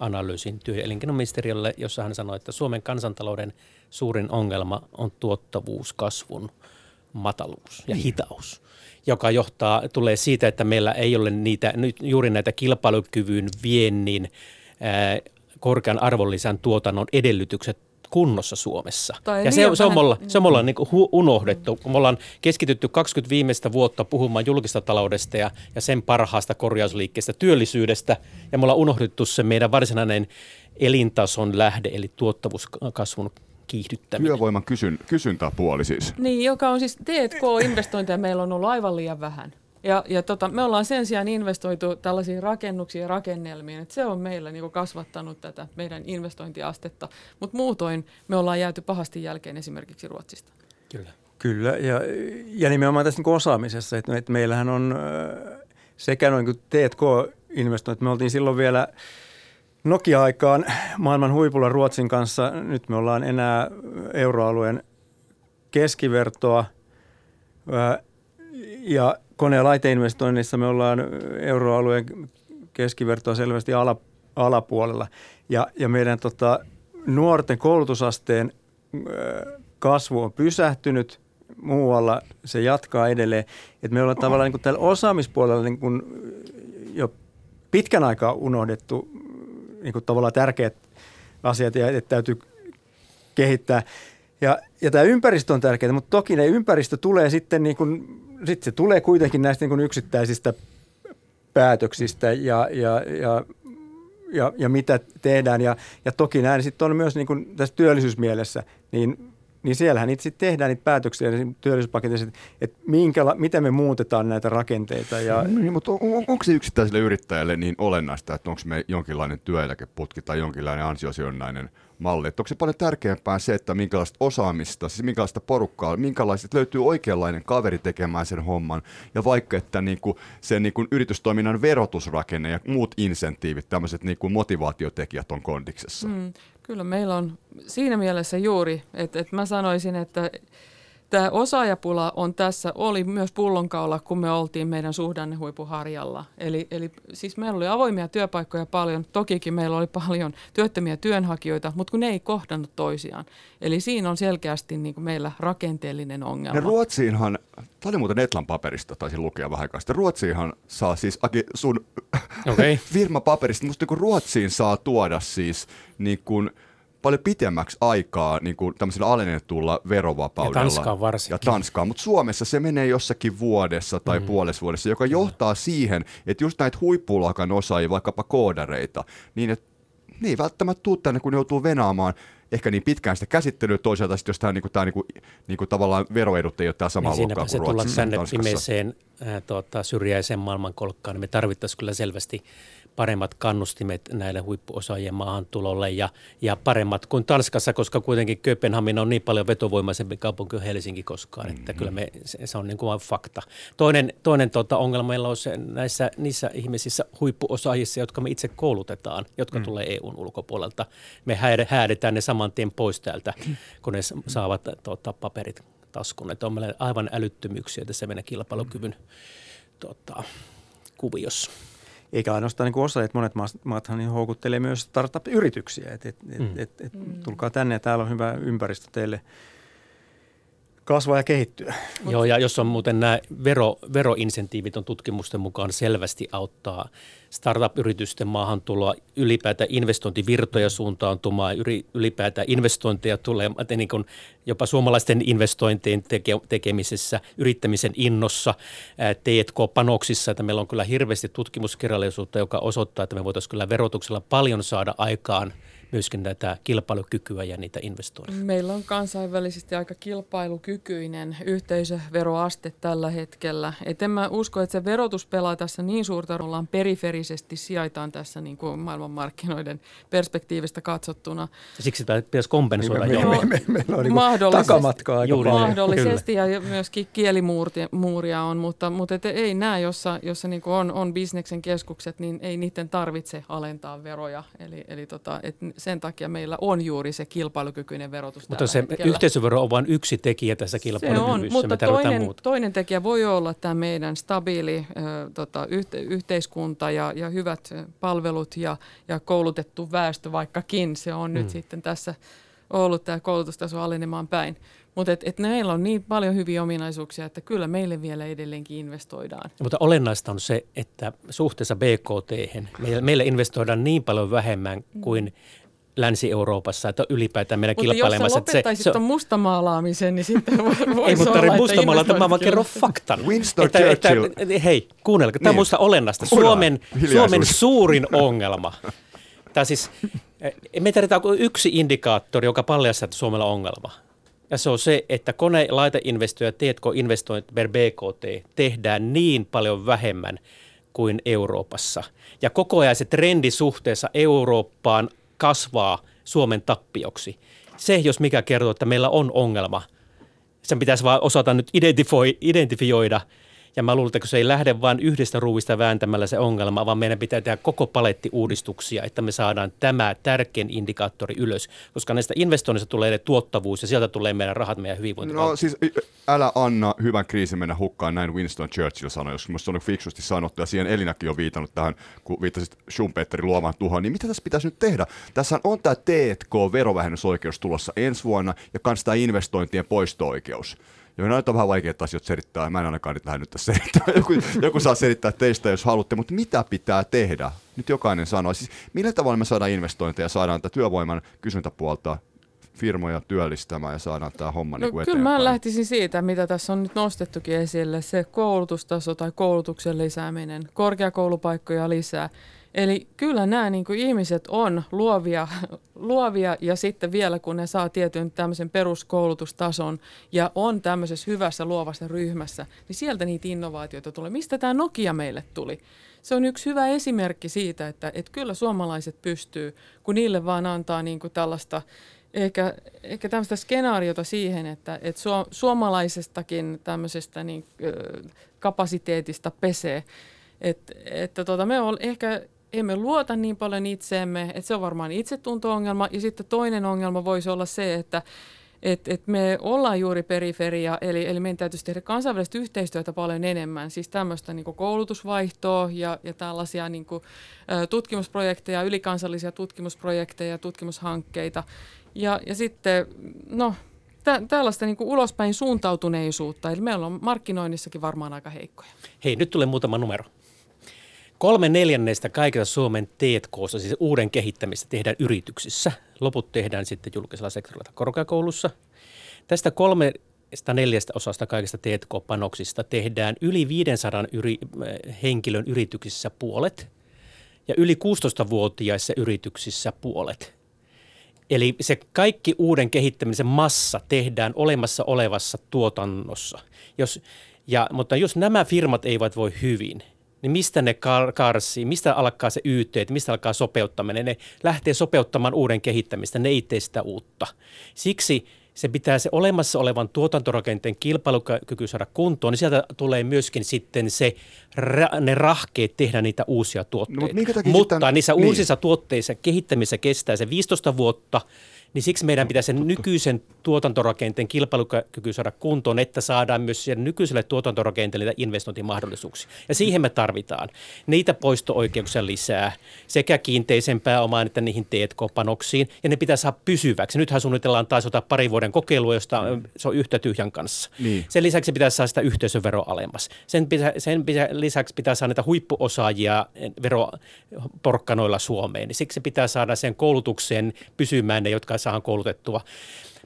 analyysin työ- ja elinkeinoministeriölle, jossa hän sanoi, että Suomen kansantalouden suurin ongelma on tuottavuuskasvun mataluus ja niin. hitaus, joka johtaa, tulee siitä, että meillä ei ole niitä, nyt juuri näitä kilpailukyvyn, viennin, ää, korkean arvonlisän tuotannon edellytykset kunnossa Suomessa. Tai ja se, se, on mulla, se on mulla niin hu, unohdettu, me ollaan keskitytty 20 viimeistä vuotta puhumaan julkista taloudesta ja, ja sen parhaasta korjausliikkeestä, työllisyydestä, ja me ollaan unohdettu se meidän varsinainen elintason lähde, eli tuottavuuskasvun kiihdyttäminen. Työvoiman kysyn, kysyntäpuoli siis. Niin, joka on siis T&K-investointeja meillä on ollut aivan liian vähän. Ja, ja tota, me ollaan sen sijaan investoitu tällaisiin rakennuksiin ja rakennelmiin, että se on meillä niin kasvattanut tätä meidän investointiastetta, mutta muutoin me ollaan jääty pahasti jälkeen esimerkiksi Ruotsista. Kyllä. Kyllä, ja, ja nimenomaan tässä niin osaamisessa, että, että meillähän on sekä noin kuin T&K-investoinnit, me oltiin silloin vielä Nokia-aikaan maailman huipulla Ruotsin kanssa, nyt me ollaan enää euroalueen keskivertoa, ja kone- ja laiteinvestoinnissa me ollaan euroalueen keskivertoa selvästi ala, alapuolella. Ja, ja meidän tota, nuorten koulutusasteen kasvu on pysähtynyt, muualla se jatkaa edelleen. Et me ollaan tavallaan niin kuin tällä osaamispuolella niin kuin jo pitkän aikaa unohdettu niin kuin tavallaan tärkeät asiat, ja että täytyy kehittää. Ja, ja tämä ympäristö on tärkeää, mutta toki ne ympäristö tulee sitten niin kuin sitten se tulee kuitenkin näistä niin kuin yksittäisistä päätöksistä ja, ja, ja, ja, ja mitä tehdään. Ja, ja toki näin sitten on myös niin kuin tässä työllisyysmielessä, niin, niin siellähän itse tehdään niitä päätöksiä työllisyyspaketissa, että, että minkäla, miten me muutetaan näitä rakenteita. Ja... Niin, mutta on, on, onko se yksittäiselle yrittäjälle niin olennaista, että onko me jonkinlainen työeläkeputki tai jonkinlainen ansiosidonnainen – malli. Että onko se paljon tärkeämpää se, että minkälaista osaamista, siis minkälaista porukkaa, minkälaiset löytyy oikeanlainen kaveri tekemään sen homman, ja vaikka että niin kuin sen niin kuin yritystoiminnan verotusrakenne ja muut insentiivit, tämmöiset niin kuin motivaatiotekijät on kondiksessa. Mm, kyllä meillä on siinä mielessä juuri, että, että mä sanoisin, että Tämä osaajapula on tässä, oli myös pullonkaula, kun me oltiin meidän suhdannehuipuharjalla. Eli, eli siis meillä oli avoimia työpaikkoja paljon, tokikin meillä oli paljon työttömiä työnhakijoita, mutta kun ne ei kohdannut toisiaan. Eli siinä on selkeästi niin kuin meillä rakenteellinen ongelma. Ja Ruotsiinhan, tämä oli muuten Etlan paperista, taisin lukea vähän aikaa Ruotsiinhan saa siis, Aki, sun okay. firmapaperista, musta niin Ruotsiin saa tuoda siis niin kuin – paljon pitemmäksi aikaa niin kuin tämmöisellä alennetulla verovapaudella. Ja Tanskaan varsinkin. Ja Tanskaan, mutta Suomessa se menee jossakin vuodessa tai mm. puolessa vuodessa, joka johtaa siihen, että just näitä huippuluokan osaajia, vaikkapa koodareita, niin että ne ei välttämättä tule tänne, kun ne joutuu venaamaan ehkä niin pitkään sitä käsittelyä toisaalta, sit jos tämä, niinku, tää, niinku, niinku, tavallaan veroedut ei ole tämä sama niin luokkaa kuin se Ruotsissa tänne viimeiseen äh, tuota, syrjäiseen maailmankolkkaan, niin me tarvittaisiin kyllä selvästi paremmat kannustimet näille huippuosaajien maahantulolle ja, ja paremmat kuin Tanskassa, koska kuitenkin Kööpenhamina on niin paljon vetovoimaisempi kaupunki kuin Helsinki koskaan, että mm-hmm. kyllä me, se, se on niin kuin vain fakta. Toinen, toinen tota, ongelma meillä on se näissä niissä ihmisissä huippuosaajissa, jotka me itse koulutetaan, jotka mm. tulee EUn ulkopuolelta. Me häädetään ne saman tien pois täältä, kun ne saavat tota, paperit taskuun. Että on meillä aivan älyttömyyksiä tässä meidän kilpailukyvyn tota, kuviossa eikä ainoastaan niin osa, että monet maathan niin houkuttelee myös startup-yrityksiä, että et, et, mm. et, et, tulkaa tänne ja täällä on hyvä ympäristö teille kasvaa ja kehittyä. Joo, ja jos on muuten nämä vero, veroinsentiivit on tutkimusten mukaan selvästi auttaa startup-yritysten maahantuloa, ylipäätään investointivirtoja suuntaantumaan, ylipäätään investointeja tulee, niin kuin jopa suomalaisten investointien teke, tekemisessä, yrittämisen innossa, T&K-panoksissa, että meillä on kyllä hirveästi tutkimuskirjallisuutta, joka osoittaa, että me voitaisiin kyllä verotuksella paljon saada aikaan – myöskin tätä kilpailukykyä ja niitä investointeja. Meillä on kansainvälisesti aika kilpailukykyinen yhteisöveroaste tällä hetkellä. Et en mä usko, että se verotus pelaa tässä niin suurta ollaan periferisesti sijaitaan tässä niin kuin maailmanmarkkinoiden perspektiivistä katsottuna. Siksi tämä pitäisi kompensoida niin, me, me, me, me, meillä on niin takamatkaa aika Juuri Mahdollisesti Kyllä. ja myöskin kielimuuria on, mutta, mutta et ei nämä, jossa, jossa niin on, on bisneksen keskukset, niin ei niiden tarvitse alentaa veroja. Eli, eli tota, et sen takia meillä on juuri se kilpailukykyinen verotus Mutta se hetkellä. yhteisövero on vain yksi tekijä tässä kilpailukyvyssä. Se on, mutta toinen, toinen tekijä voi olla tämä meidän stabiili äh, tota, yhte, yhteiskunta ja, ja hyvät palvelut ja, ja koulutettu väestö, vaikkakin se on hmm. nyt sitten tässä ollut tämä koulutustaso alenemaan päin. Mutta et, et meillä on niin paljon hyviä ominaisuuksia, että kyllä meille vielä edelleenkin investoidaan. Mutta olennaista on se, että suhteessa BKT meille investoidaan niin paljon vähemmän kuin Länsi-Euroopassa, että ylipäätään meidän mutta kilpailemassa. Mutta jos sä lopettaisit tuon mustamaalaamisen, niin sitten voi Ei, mutta olla, mustamaalata, mä vaan kerron faktan. Winston että, Churchill. Että, hei, kuunnelkaa, tämä on niin. musta olennaista. Suomen, Suomen suurin ongelma. Tämä siis, eh, me tarvitaan yksi indikaattori, joka paljastaa, että Suomella on ongelma. Ja se on se, että kone, laiteinvestoja, T&K-investoinnit per BKT tehdään niin paljon vähemmän kuin Euroopassa. Ja koko ajan se trendi suhteessa Eurooppaan kasvaa Suomen tappioksi. Se, jos mikä kertoo, että meillä on ongelma. Sen pitäisi vaan osata nyt identifioida – ja mä luulen, että se ei lähde vain yhdestä ruuvista vääntämällä se ongelma, vaan meidän pitää tehdä koko paletti uudistuksia, että me saadaan tämä tärkein indikaattori ylös. Koska näistä investoinnista tulee tuottavuus ja sieltä tulee meidän rahat, meidän hyvinvointi. No siis älä anna hyvän kriisin mennä hukkaan, näin Winston Churchill sanoi, jos minusta on fiksusti sanottu, ja siihen Elinäkin on viitannut tähän, kun viittasit Schumpeterin luomaan tuhoon, niin mitä tässä pitäisi nyt tehdä? Tässä on tämä T&K-verovähennysoikeus tulossa ensi vuonna, ja kans tämä investointien poisto-oikeus. Joo, näitä on vähän vaikeita asioita selittää. Mä en ainakaan nyt lähde nyt tässä selittää. Joku, joku saa selittää teistä, jos haluatte, mutta mitä pitää tehdä? Nyt jokainen sanoo. Siis millä tavalla me saadaan investointeja ja saadaan tätä työvoiman kysyntäpuolta firmoja työllistämään ja saadaan tämä homma no, niin Kyllä mä lähtisin siitä, mitä tässä on nyt nostettukin esille, se koulutustaso tai koulutuksen lisääminen, korkeakoulupaikkoja lisää. Eli kyllä nämä niin kuin ihmiset on luovia, luovia ja sitten vielä kun ne saa tietyn tämmöisen peruskoulutustason ja on tämmöisessä hyvässä luovassa ryhmässä, niin sieltä niitä innovaatioita tulee. Mistä tämä Nokia meille tuli? Se on yksi hyvä esimerkki siitä, että, että kyllä suomalaiset pystyy, kun niille vaan antaa niin kuin tällaista ehkä, ehkä tämmöistä skenaariota siihen, että, että suomalaisestakin tämmöisestä niin, kapasiteetista pesee. Et, että tota, me on ehkä emme luota niin paljon itseemme, että se on varmaan itsetunto-ongelma. Ja sitten toinen ongelma voisi olla se, että et, et me ollaan juuri periferia, eli, eli meidän täytyisi tehdä kansainvälistä yhteistyötä paljon enemmän, siis tämmöistä niin koulutusvaihtoa ja, ja tällaisia niin kuin, tutkimusprojekteja, ylikansallisia tutkimusprojekteja, tutkimushankkeita. Ja, ja sitten, no, tä, tällaista niin kuin ulospäin suuntautuneisuutta, eli meillä on markkinoinnissakin varmaan aika heikkoja. Hei, nyt tulee muutama numero. Kolme neljänneistä kaikista Suomen T&K:ssa, siis uuden kehittämistä, tehdään yrityksissä. Loput tehdään sitten julkisella sektorilla korkeakoulussa. Tästä kolme neljästä osasta kaikista T&K-panoksista tehdään yli 500 yri, äh, henkilön yrityksissä puolet ja yli 16-vuotiaissa yrityksissä puolet. Eli se kaikki uuden kehittämisen massa tehdään olemassa olevassa tuotannossa. Jos, ja, mutta jos nämä firmat eivät voi hyvin – niin mistä ne kar- karsii, mistä alkaa se YT, mistä alkaa sopeuttaminen. Ne lähtee sopeuttamaan uuden kehittämistä, ne ei tee sitä uutta. Siksi se pitää se olemassa olevan tuotantorakenteen kilpailukyky saada kuntoon, niin sieltä tulee myöskin sitten se, ne rahkeet tehdä niitä uusia tuotteita. No, mutta mutta niissä niin. uusissa tuotteissa kehittämisessä kestää se 15 vuotta, niin siksi meidän pitäisi sen nykyisen tuotantorakenteen kilpailukyky saada kuntoon, että saadaan myös sen nykyiselle tuotantorakenteelle investointimahdollisuuksia. Ja siihen me tarvitaan niitä poisto-oikeuksia lisää, sekä kiinteisen pääomaan että niihin T&K-panoksiin, ja ne pitää saada pysyväksi. Nythän suunnitellaan taas ottaa pari vuoden kokeilua, josta se on yhtä tyhjän kanssa. Niin. Sen lisäksi pitää saada sitä yhteisövero alemmas. Sen, pitää, sen pitää, lisäksi pitää saada niitä huippuosaajia veroporkkanoilla Suomeen. Siksi pitää saada sen koulutukseen pysymään ne, jotka saa koulutettua.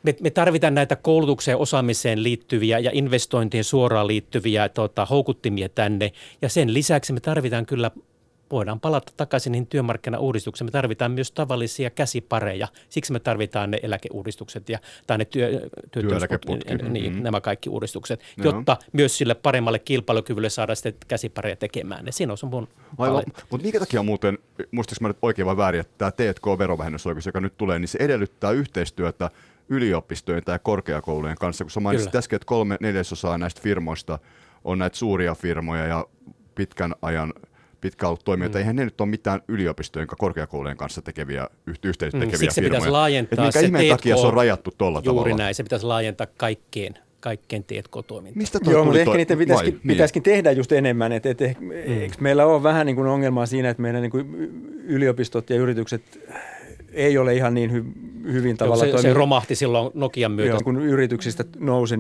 Me, me tarvitaan näitä koulutukseen osaamiseen liittyviä ja investointien suoraan liittyviä tota, houkuttimia tänne. Ja sen lisäksi me tarvitaan kyllä voidaan palata takaisin niihin työmarkkinauudistuksiin. Me tarvitaan myös tavallisia käsipareja. Siksi me tarvitaan ne eläkeuudistukset ja, tai ne työ, niin, mm-hmm. nämä kaikki uudistukset, no. jotta myös sille paremmalle kilpailukyvylle saada sitten käsipareja tekemään. Ja siinä on mun Mutta minkä takia muuten, muistatko mä nyt oikein vai väärin, että tämä T&K-verovähennysoikeus, joka nyt tulee, niin se edellyttää yhteistyötä yliopistojen tai korkeakoulujen kanssa, kun sä mainitsit äsken, että kolme neljäsosaa näistä firmoista on näitä suuria firmoja ja pitkän ajan pitkä ollut toimijoita. Mm. Eihän ne nyt ole mitään yliopistojen ja korkeakoulujen kanssa tekeviä, yhteistyötä mm, tekeviä Siksi firmoja. pitäisi laajentaa Et minkä se takia se on rajattu tuolla Juuri tavalla? näin, se pitäisi laajentaa kaikkeen kaikkeen T&K-toimintaan. Mistä toi Joo, mutta ehkä niitä pitäisikin, vai, pitäisikin niin. tehdä just enemmän. Et, et, mm. Eikö meillä ole vähän niin kuin ongelmaa siinä, että meidän niin kuin yliopistot ja yritykset ei ole ihan niin hy- hyvin tavalla Joo, se, se romahti silloin Nokian myötä. Joo, kun yrityksistä nousi,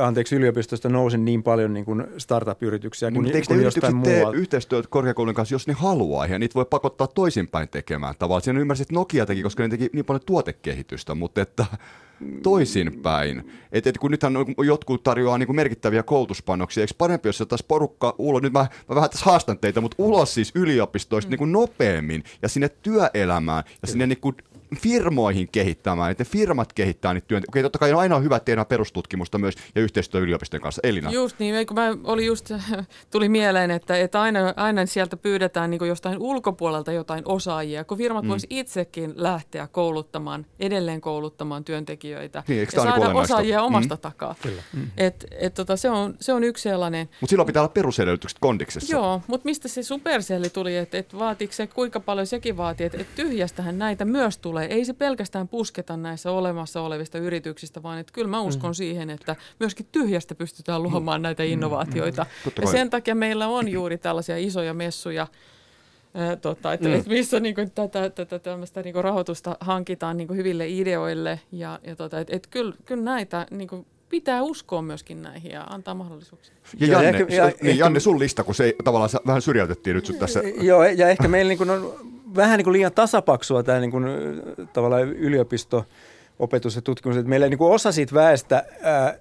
anteeksi, yliopistosta nousi niin paljon niin kuin startup-yrityksiä niin, kuin, kuin jostain muualta. yhteistyötä korkeakoulun kanssa, jos ne haluaa, ja niitä voi pakottaa toisinpäin tekemään tavallaan. Siinä ymmärsit, että Nokia teki, koska ne teki niin paljon tuotekehitystä, mutta että toisinpäin. Et, et kun nythän jotkut tarjoaa niin kuin merkittäviä koulutuspanoksia, eikö parempi, jos taas porukka ulos, nyt mä, mä vähän tässä haastan teitä, mutta ulos siis yliopistoista mm. niin kuin nopeammin ja sinne työelämään ja sinne niin kuin firmoihin kehittämään, että firmat kehittää niitä työntekijöitä. Okei, totta kai on aina hyvä tehdä perustutkimusta myös ja yhteistyö yliopistojen kanssa. Elina. Just niin, kun mä oli just, tuli mieleen, että, että aina, aina sieltä pyydetään niin jostain ulkopuolelta jotain osaajia, kun firmat mm. voisi itsekin lähteä kouluttamaan, edelleen kouluttamaan työntekijöitä niin, ja saada niin osaajia mm. omasta takaa. Kyllä. Mm. Et, et, tota, se, on, se on yksi sellainen. Mutta silloin pitää olla perusedellytykset kondiksessa. Joo, mutta mistä se superselli tuli, että et vaatiiko se, kuinka paljon sekin vaatii, että et tyhjästähän näitä myös tulee tulee. Ei se pelkästään pusketa näissä olemassa olevista yrityksistä, vaan että kyllä mä uskon mm. siihen, että myöskin tyhjästä pystytään luomaan mm. näitä mm. innovaatioita. Mm. Ja sen takia meillä on juuri tällaisia isoja messuja, Ää, tota, että, mm. et missä niin kuin, tätä, tätä tämmöistä niin kuin rahoitusta hankitaan niin kuin hyville ideoille. Ja, ja tota, et, et kyllä, kyllä näitä niin kuin, pitää uskoa myöskin näihin ja antaa mahdollisuuksia. Ja Janne, ja ehkä, ja, niin, Janne sun lista, kun se tavallaan vähän syrjäytettiin nyt tässä. Joo, ja ehkä meillä niin kuin on vähän niin kuin liian tasapaksua tämä niin kuin, tavallaan yliopisto, opetus ja tutkimus. Että meillä niin kuin osa siitä väestä ää,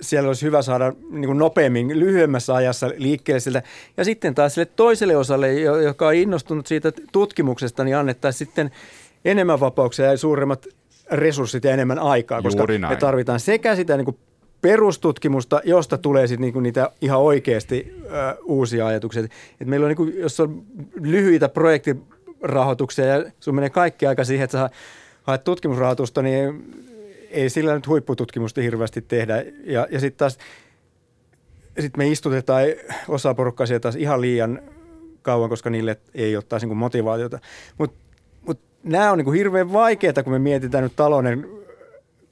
siellä olisi hyvä saada niin kuin nopeammin, lyhyemmässä ajassa liikkeelle siltä. Ja sitten taas sille toiselle osalle, joka on innostunut siitä tutkimuksesta, niin annettaisiin sitten enemmän vapauksia ja suuremmat resurssit ja enemmän aikaa, koska me tarvitaan sekä sitä niin kuin perustutkimusta, josta tulee sitten niinku niitä ihan oikeasti ö, uusia ajatuksia. Et meillä on, niinku, jos on lyhyitä projekti rahoituksia ja sun menee kaikki aika siihen, että sä haet tutkimusrahoitusta, niin ei sillä nyt huippututkimusta hirveästi tehdä. Ja, ja sitten taas sit me istutetaan osa porukkaa sieltä taas ihan liian kauan, koska niille ei ole taas niin motivaatiota. Mutta mut nämä on niin hirveän vaikeaa, kun me mietitään nyt talouden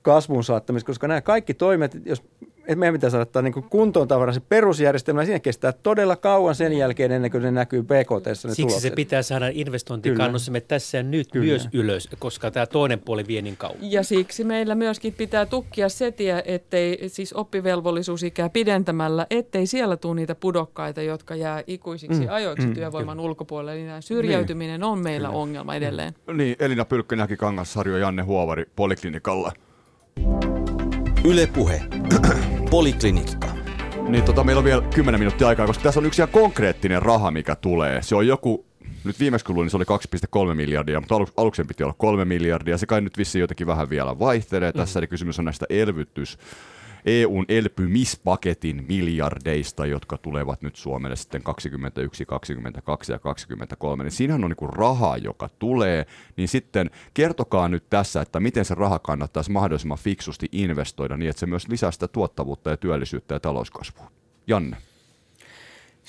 kasvun saattamista, koska nämä kaikki toimet, jos että meidän pitää saada niin kuntoon tavallaan se perusjärjestelmä. Siinä kestää todella kauan sen jälkeen ennen kuin ne näkyy BKT. Ne Siksi tulokset. se pitää saada investointikannustimet tässä ja nyt Kyllä. myös ylös, koska tämä toinen puoli vie niin kauan. Ja siksi meillä myöskin pitää tukkia setiä, ettei siis oppivelvollisuusikää pidentämällä, ettei siellä tule niitä pudokkaita, jotka jää ikuisiksi mm. ajoiksi mm. työvoiman Kyllä. ulkopuolelle. Niin syrjäytyminen niin. on meillä Kyllä. ongelma edelleen. Niin, Elina Pylkkönäki Kangasharjo ja Janne Huovari Poliklinikalla. Yle Puhe. Poliklinikka. Niin tota, meillä on vielä 10 minuuttia aikaa, koska tässä on yksi ihan konkreettinen raha, mikä tulee. Se on joku, nyt viimeksi kun luin, niin se oli 2,3 miljardia, mutta aluksi aluksen piti olla 3 miljardia. Se kai nyt vissiin jotenkin vähän vielä vaihtelee. Mm. Tässä eli kysymys on näistä elvytys EUn elpymispaketin miljardeista, jotka tulevat nyt Suomelle sitten 21, 22 ja 23, niin siinähän on niin rahaa, joka tulee, niin sitten kertokaa nyt tässä, että miten se raha kannattaisi mahdollisimman fiksusti investoida niin, että se myös lisää sitä tuottavuutta ja työllisyyttä ja talouskasvua. Janne.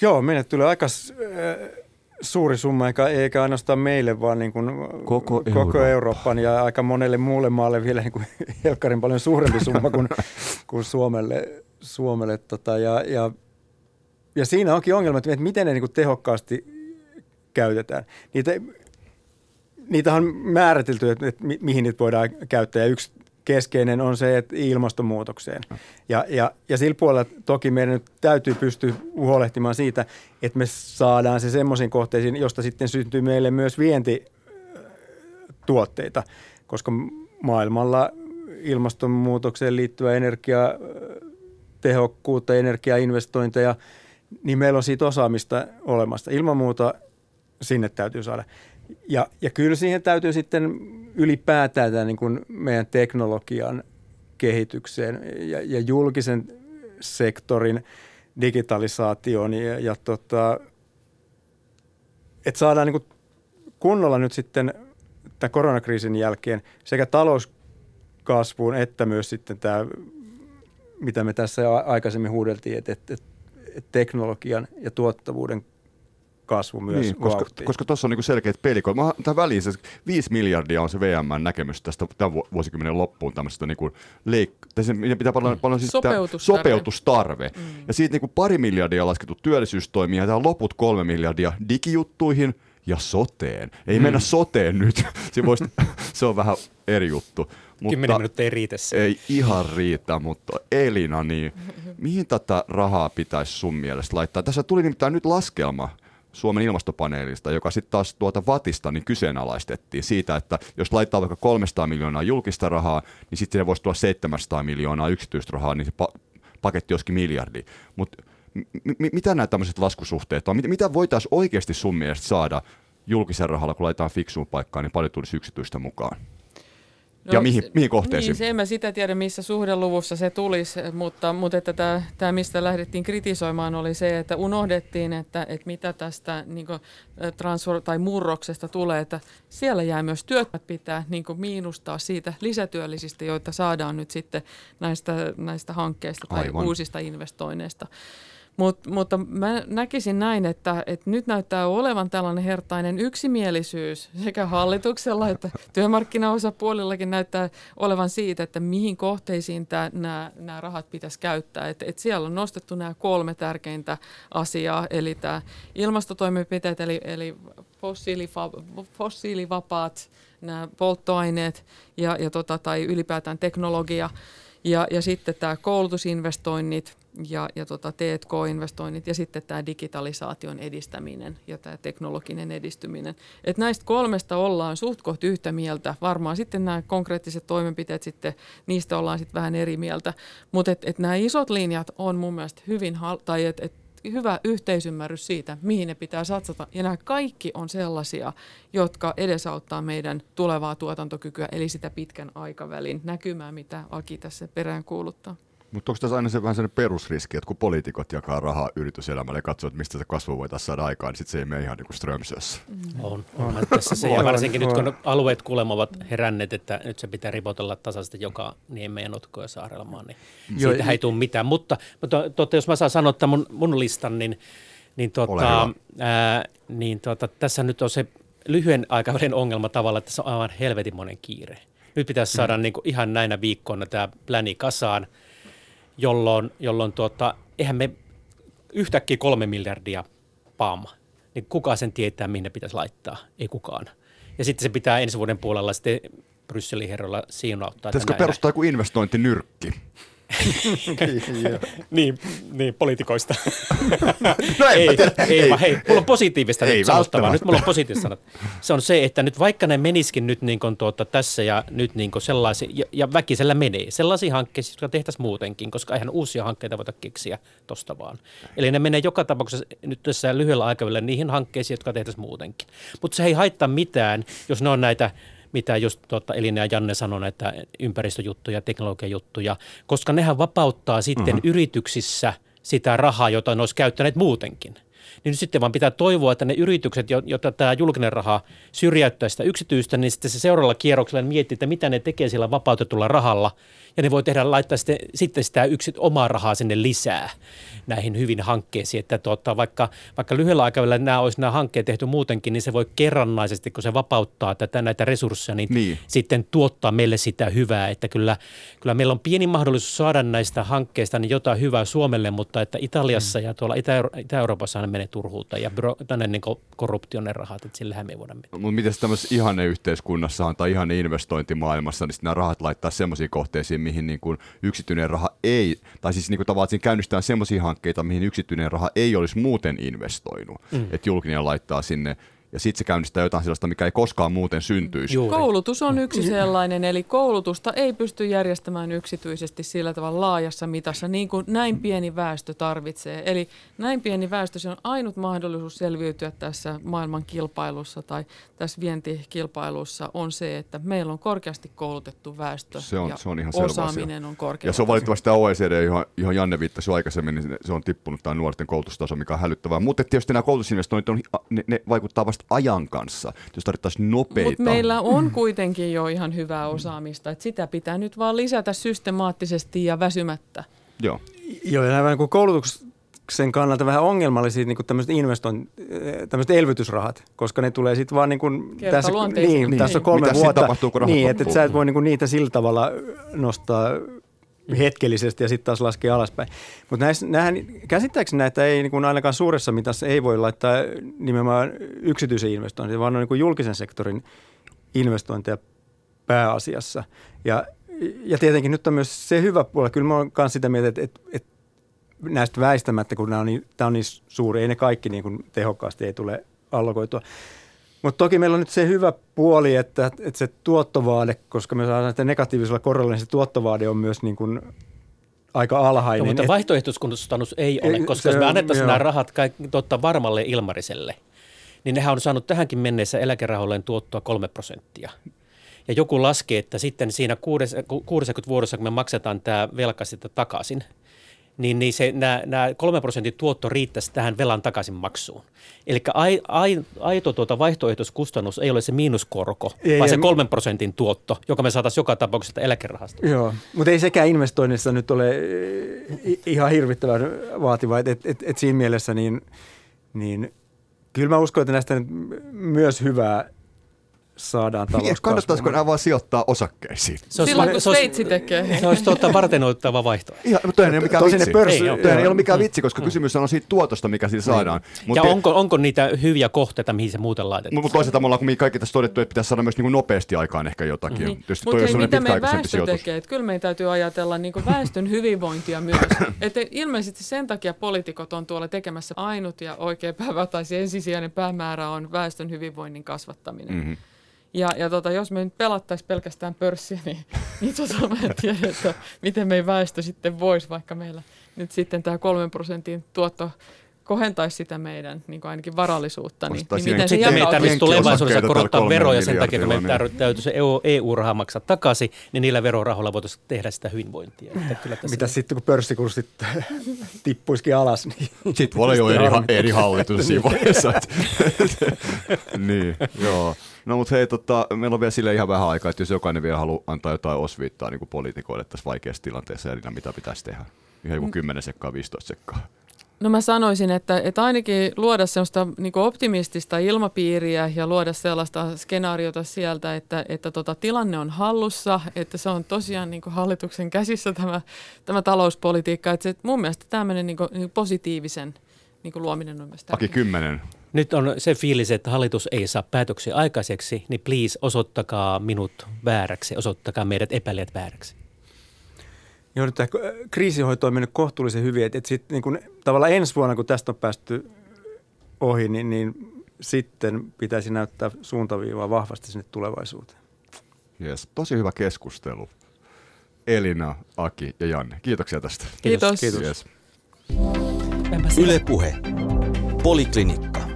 Joo, meille tulee aika äh, suuri summa, eikä, eikä ainoastaan meille, vaan niin kuin Koko koko Eurooppa. Euroopan ja aika monelle muulle maalle vielä niin kuin helkkarin paljon suurempi summa kuin, kuin Suomelle. Suomelle tota, ja, ja, ja siinä onkin ongelma, että miten ne niin kuin tehokkaasti käytetään. Niitä, niitä on määritelty, että, että mi- mihin niitä voidaan käyttää. Ja yksi keskeinen on se, että ilmastonmuutokseen. Ja, ja, ja sillä puolella toki meidän nyt täytyy pystyä huolehtimaan siitä, että me saadaan se semmoisiin kohteisiin, josta sitten syntyy meille myös vientituotteita, koska maailmalla ilmastonmuutokseen liittyvä energiatehokkuutta, energiainvestointeja, niin meillä on siitä osaamista olemassa. Ilman muuta sinne täytyy saada. Ja, ja kyllä siihen täytyy sitten ylipäätään tämän niin kuin meidän teknologian kehitykseen ja, ja julkisen sektorin digitalisaatioon ja, ja tota, että saadaan niin kunnolla nyt sitten tämän koronakriisin jälkeen sekä talouskasvuun että myös sitten tämä, mitä me tässä aikaisemmin huudeltiin, että, että, että teknologian ja tuottavuuden kasvu myös Niin, koska, vauhtiin. koska tuossa on niinku selkeät pelikot. Mä, tämän väliin se 5 miljardia on se VMn näkemys tästä tämän vu- vuosikymmenen loppuun tämmöisestä niinku leik- tai se, mitä pitää paljon, paljon siis Sopeutustarve. sopeutustarve. Mm. Ja siitä niinku pari miljardia on laskettu työllisyystoimia ja tämä loput kolme miljardia digijuttuihin ja soteen. Ei mm. mennä soteen nyt, se, voisi, se on vähän eri juttu. Kymmenen minuuttia ei riitä se. Ei ihan riitä, mutta Elina, niin mihin tätä rahaa pitäisi sun mielestä laittaa? Tässä tuli nimittäin nyt laskelma Suomen ilmastopaneelista, joka sitten taas tuota Vatista niin kyseenalaistettiin siitä, että jos laittaa vaikka 300 miljoonaa julkista rahaa, niin sitten se voisi tulla 700 miljoonaa yksityistä rahaa, niin se pa- paketti olisikin miljardi. Mutta m- mitä nämä tämmöiset laskusuhteet on? Mitä, mitä voitaisiin oikeasti sun mielestä saada julkisen rahalla, kun laitetaan fiksuun paikkaan, niin paljon tulisi yksityistä mukaan? Ja mihin- mihin kohteisiin? Niin, se en mä sitä tiedä, missä suhdeluvussa se tulisi, mutta, mutta että tämä, tämä, mistä lähdettiin kritisoimaan, oli se, että unohdettiin, että, että mitä tästä niin transfer- tai murroksesta tulee, että siellä jää myös työt pitää niin miinustaa siitä lisätyöllisistä, joita saadaan nyt sitten näistä, näistä hankkeista tai Aivan. uusista investoinneista. Mut, mutta mä näkisin näin, että, että nyt näyttää olevan tällainen hertainen yksimielisyys sekä hallituksella että työmarkkinaosapuolillakin näyttää olevan siitä, että mihin kohteisiin nämä, rahat pitäisi käyttää. Et, et siellä on nostettu nämä kolme tärkeintä asiaa, eli tämä ilmastotoimenpiteet, eli, eli fossiilifa, fossiilivapaat nämä polttoaineet ja, ja tota, tai ylipäätään teknologia ja, ja sitten tämä koulutusinvestoinnit ja, ja tota T&K-investoinnit ja sitten tämä digitalisaation edistäminen ja tämä teknologinen edistyminen. Et näistä kolmesta ollaan suht koht yhtä mieltä. Varmaan sitten nämä konkreettiset toimenpiteet, sitten, niistä ollaan sitten vähän eri mieltä. Mutta et, et nämä isot linjat on mun mielestä hyvin, hal- tai et, et hyvä yhteisymmärrys siitä, mihin ne pitää satsata. Ja nämä kaikki on sellaisia, jotka edesauttaa meidän tulevaa tuotantokykyä, eli sitä pitkän aikavälin näkymää, mitä Aki tässä perään kuuluttaa. Mutta onko tässä aina se vähän sellainen perusriski, että kun poliitikot jakaa rahaa yrityselämälle ja katsoo, että mistä se kasvu voitaisiin saada aikaan, niin sitten se ei mene ihan niin kuin Strömsössä. On, onhan tässä se. Ja On, varsinkin nyt, kun on. alueet kuulemma ovat heränneet, että nyt se pitää ripotella tasaisesti joka niemeen, notkoon ja saarelmaan, niin Joo, siitä ei tule mitään. Mutta, mutta totta, jos mä saan sanoa tämän mun, mun listan, niin, niin, tota, ää, niin tota, tässä nyt on se lyhyen aikavälin ongelma tavalla, että tässä on aivan helvetin monen kiire. Nyt pitäisi saada Mm. niin kuin ihan näinä viikkoina tämä pläni kasaan, jolloin, jolloin tuota, eihän me yhtäkkiä kolme miljardia pam, niin kuka sen tietää, mihin ne pitäisi laittaa? Ei kukaan. Ja sitten se pitää ensi vuoden puolella sitten Brysselin herroilla siunauttaa. Pitäisikö perustaa joku investointinyrkki? Niin, niin poliitikoista. No ei, tiedä. ei, vaan hei, mulla on positiivista Ei nyt sanottavaa. Nyt mulla on positiivista sanot. Se on se, että nyt vaikka ne meniskin nyt niin kuin tuota, tässä ja nyt niin kuin sellaisia, ja, ja väkisellä menee, sellaisia hankkeita, jotka tehtäisiin muutenkin, koska eihän uusia hankkeita voida keksiä tosta vaan. Eli ne menee joka tapauksessa nyt tässä lyhyellä aikavälillä niihin hankkeisiin, jotka tehtäisiin muutenkin. Mutta se ei haittaa mitään, jos ne on näitä mitä just tuota Elina ja Janne sanoi, näitä ympäristöjuttuja, teknologiajuttuja, koska nehän vapauttaa sitten Mhm. mm-hmm. yrityksissä sitä rahaa, jota ne olisi käyttäneet muutenkin. Niin nyt sitten vaan pitää toivoa, että ne yritykset, joita tämä julkinen raha syrjäyttää sitä yksityistä, niin sitten se seuraavalla kierroksella miettii, että mitä ne tekee sillä vapautetulla rahalla. Ja ne voi tehdä, laittaa sitten, sitten sitä yksi, omaa rahaa sinne lisää näihin hyvin hankkeisiin. Että tuota, vaikka, vaikka lyhyellä aikavälillä nämä olisi nämä hankkeet tehty muutenkin, niin se voi kerrannaisesti, kun se vapauttaa tätä, näitä resursseja, niin, niin, sitten tuottaa meille sitä hyvää. Että kyllä, kyllä meillä on pieni mahdollisuus saada näistä hankkeista niin jotain hyvää Suomelle, mutta että Italiassa mm. ja tuolla Itä- Itä-Euroopassa menee turhuutta ja tänne niin korruptionen rahat, että sillähän me ei voida mitään. Mutta miten tämmöisessä ihanne yhteiskunnassa tai ihanne investointimaailmassa, niin nämä rahat laittaa semmoisiin kohteisiin, mihin niin kuin yksityinen raha ei, tai siis niin kuin tavallaan siinä käynnistetään semmoisia hankkeita, mihin yksityinen raha ei olisi muuten investoinut. Mm. Että julkinen laittaa sinne ja sitten se käynnistää jotain sellaista, mikä ei koskaan muuten syntyisi. Juuri. Koulutus on yksi sellainen, eli koulutusta ei pysty järjestämään yksityisesti sillä tavalla laajassa mitassa, niin kuin näin pieni väestö tarvitsee. Eli näin pieni väestö, se on ainut mahdollisuus selviytyä tässä maailman kilpailussa tai tässä vientikilpailussa on se, että meillä on korkeasti koulutettu väestö se on, ja se on ihan osaaminen on korkeasti. Ja se on valitettavasti tämä OECD, johon, johon Janne viittasi aikaisemmin, niin se on tippunut tämä nuorten koulutustaso, mikä on hälyttävää. Mutta tietysti nämä koulutusinvestoinnit on, ne, ne vaikuttaa vasta ajan kanssa, jos tarvittaisiin nopeita. Mutta meillä on kuitenkin jo ihan hyvää osaamista, että sitä pitää nyt vaan lisätä systemaattisesti ja väsymättä. Joo. Joo, ja nämä niin koulutuksen kannalta vähän ongelmallisia niin tämmöiset investoin, tämmöiset elvytysrahat, koska ne tulee sitten vaan niin kuin tässä, niin, niin, tässä on kolme Mitä vuotta. Tapahtuu, kun niin, että, että sä et voi niin kuin niitä sillä tavalla nostaa hetkellisesti ja sitten taas laskee alaspäin. Mutta nämähän, käsittääkseni näitä ei niin kuin ainakaan suuressa mitassa ei voi laittaa nimenomaan yksityisen investointiin, vaan on niin kuin julkisen sektorin investointeja pääasiassa. Ja, ja tietenkin nyt on myös se hyvä puoli. Kyllä mä oon myös sitä mieltä, että, että, että näistä väistämättä, kun nämä on niin, tämä on niin suuri, ei ne kaikki niin kuin tehokkaasti ei tule allokoitua. Mutta toki meillä on nyt se hyvä puoli, että, että se tuottovaade, koska me saadaan sitä negatiivisella korolla, niin se tuottovaade on myös niin kuin aika alhainen. No, mutta vaihtoehtoiskustannus ei ole, koska jos me annettaisiin nämä rahat kaikki, totta varmalle ilmariselle, niin nehän on saanut tähänkin mennessä eläkerahoilleen tuottoa kolme prosenttia. Ja joku laskee, että sitten siinä 60 vuodessa, kun me maksetaan tämä velka sitten takaisin – niin, niin se, nämä, nämä 3 prosentin tuotto riittäisi tähän velan takaisin maksuun. Eli ai, ai, aito tuota vaihtoehtoiskustannus ei ole se miinuskorko, ei, vaan se 3 prosentin tuotto, joka me saataisiin joka tapauksessa eläkerahastosta. Joo, mutta ei sekään investoinnissa nyt ole ihan hirvittävän vaativa. että et, et, et siinä mielessä niin, niin kyllä mä uskon, että näistä myös hyvää saadaan niin, talouskasvua. Kannattaisiko nämä vaan sijoittaa osakkeisiin? Se olisi, Silloin kun Sveitsi tekee. Se olisi tuota vartenoittava vaihtoehto. Ihan, mutta ei ole mikään vitsi. Pörssi, ei, ei, ei ole mikään vitsi, koska kysymys on siitä tuotosta, mikä sillä saadaan. Mut ja te... onko, onko niitä hyviä kohteita, mihin se muuten laitetaan? Mutta toisaalta me ollaan kaikki tässä todettu, että pitäisi saada myös niin nopeasti aikaan ehkä jotakin. Mm-hmm. Mitä meidän väestö sijoitus. tekee? Että kyllä meidän täytyy ajatella niin väestön hyvinvointia myös. että ilmeisesti sen takia poliitikot on tuolla tekemässä ainut ja oikea päivä tai se ensisijainen päämäärä on väestön hyvinvoinnin kasvattaminen. Mm-hmm. Ja, ja tota, jos me nyt pelattaisiin pelkästään pörssiä, niin, niin tota, mä en tiedä, että miten meidän väestö sitten voisi, vaikka meillä nyt sitten tämä kolmen prosentin tuotto kohentaisi sitä meidän niin kuin ainakin varallisuutta. Niin, niin miten se sitten meidän tarvitsisi tulevaisuudessa korottaa veroja sen takia, kun meidän täytyy se EU-raha maksaa takaisin, niin niillä verorahoilla voitaisiin tehdä sitä hyvinvointia. Että kyllä tässä Mitä sitten, kun pörssikurssit tippuisikin alas? Niin sitten voi olla jo eri, eri hallitus siinä vaiheessa. niin, joo. No mutta hei, tota, meillä on vielä sille ihan vähän aikaa, että jos jokainen vielä haluaa antaa jotain osviittaa niin poliitikoille tässä vaikeassa tilanteessa, eli mitä pitäisi tehdä. Ihan joku 10 sekkaa, 15 sekkaa. No mä sanoisin, että, että ainakin luoda sellaista niin optimistista ilmapiiriä ja luoda sellaista skenaariota sieltä, että, että tota, tilanne on hallussa, että se on tosiaan niin hallituksen käsissä tämä, tämä talouspolitiikka. Että se, mun mielestä tämmöinen niin kuin, niin positiivisen niin luominen on myös Aki 10. Nyt on se fiilis, että hallitus ei saa päätöksiä aikaiseksi, niin please osoittakaa minut vääräksi, osoittakaa meidät epäilijät vääräksi. Joo, nyt tämä kriisihoito on mennyt kohtuullisen hyvin, että, että sitten niin kun, tavallaan ensi vuonna, kun tästä on päästy ohi, niin, niin sitten pitäisi näyttää suuntaviivaa vahvasti sinne tulevaisuuteen. Yes, tosi hyvä keskustelu. Elina, Aki ja Janne. Kiitoksia tästä. Kiitos. Kiitos. Yes. Yle Puhe. Poliklinikka.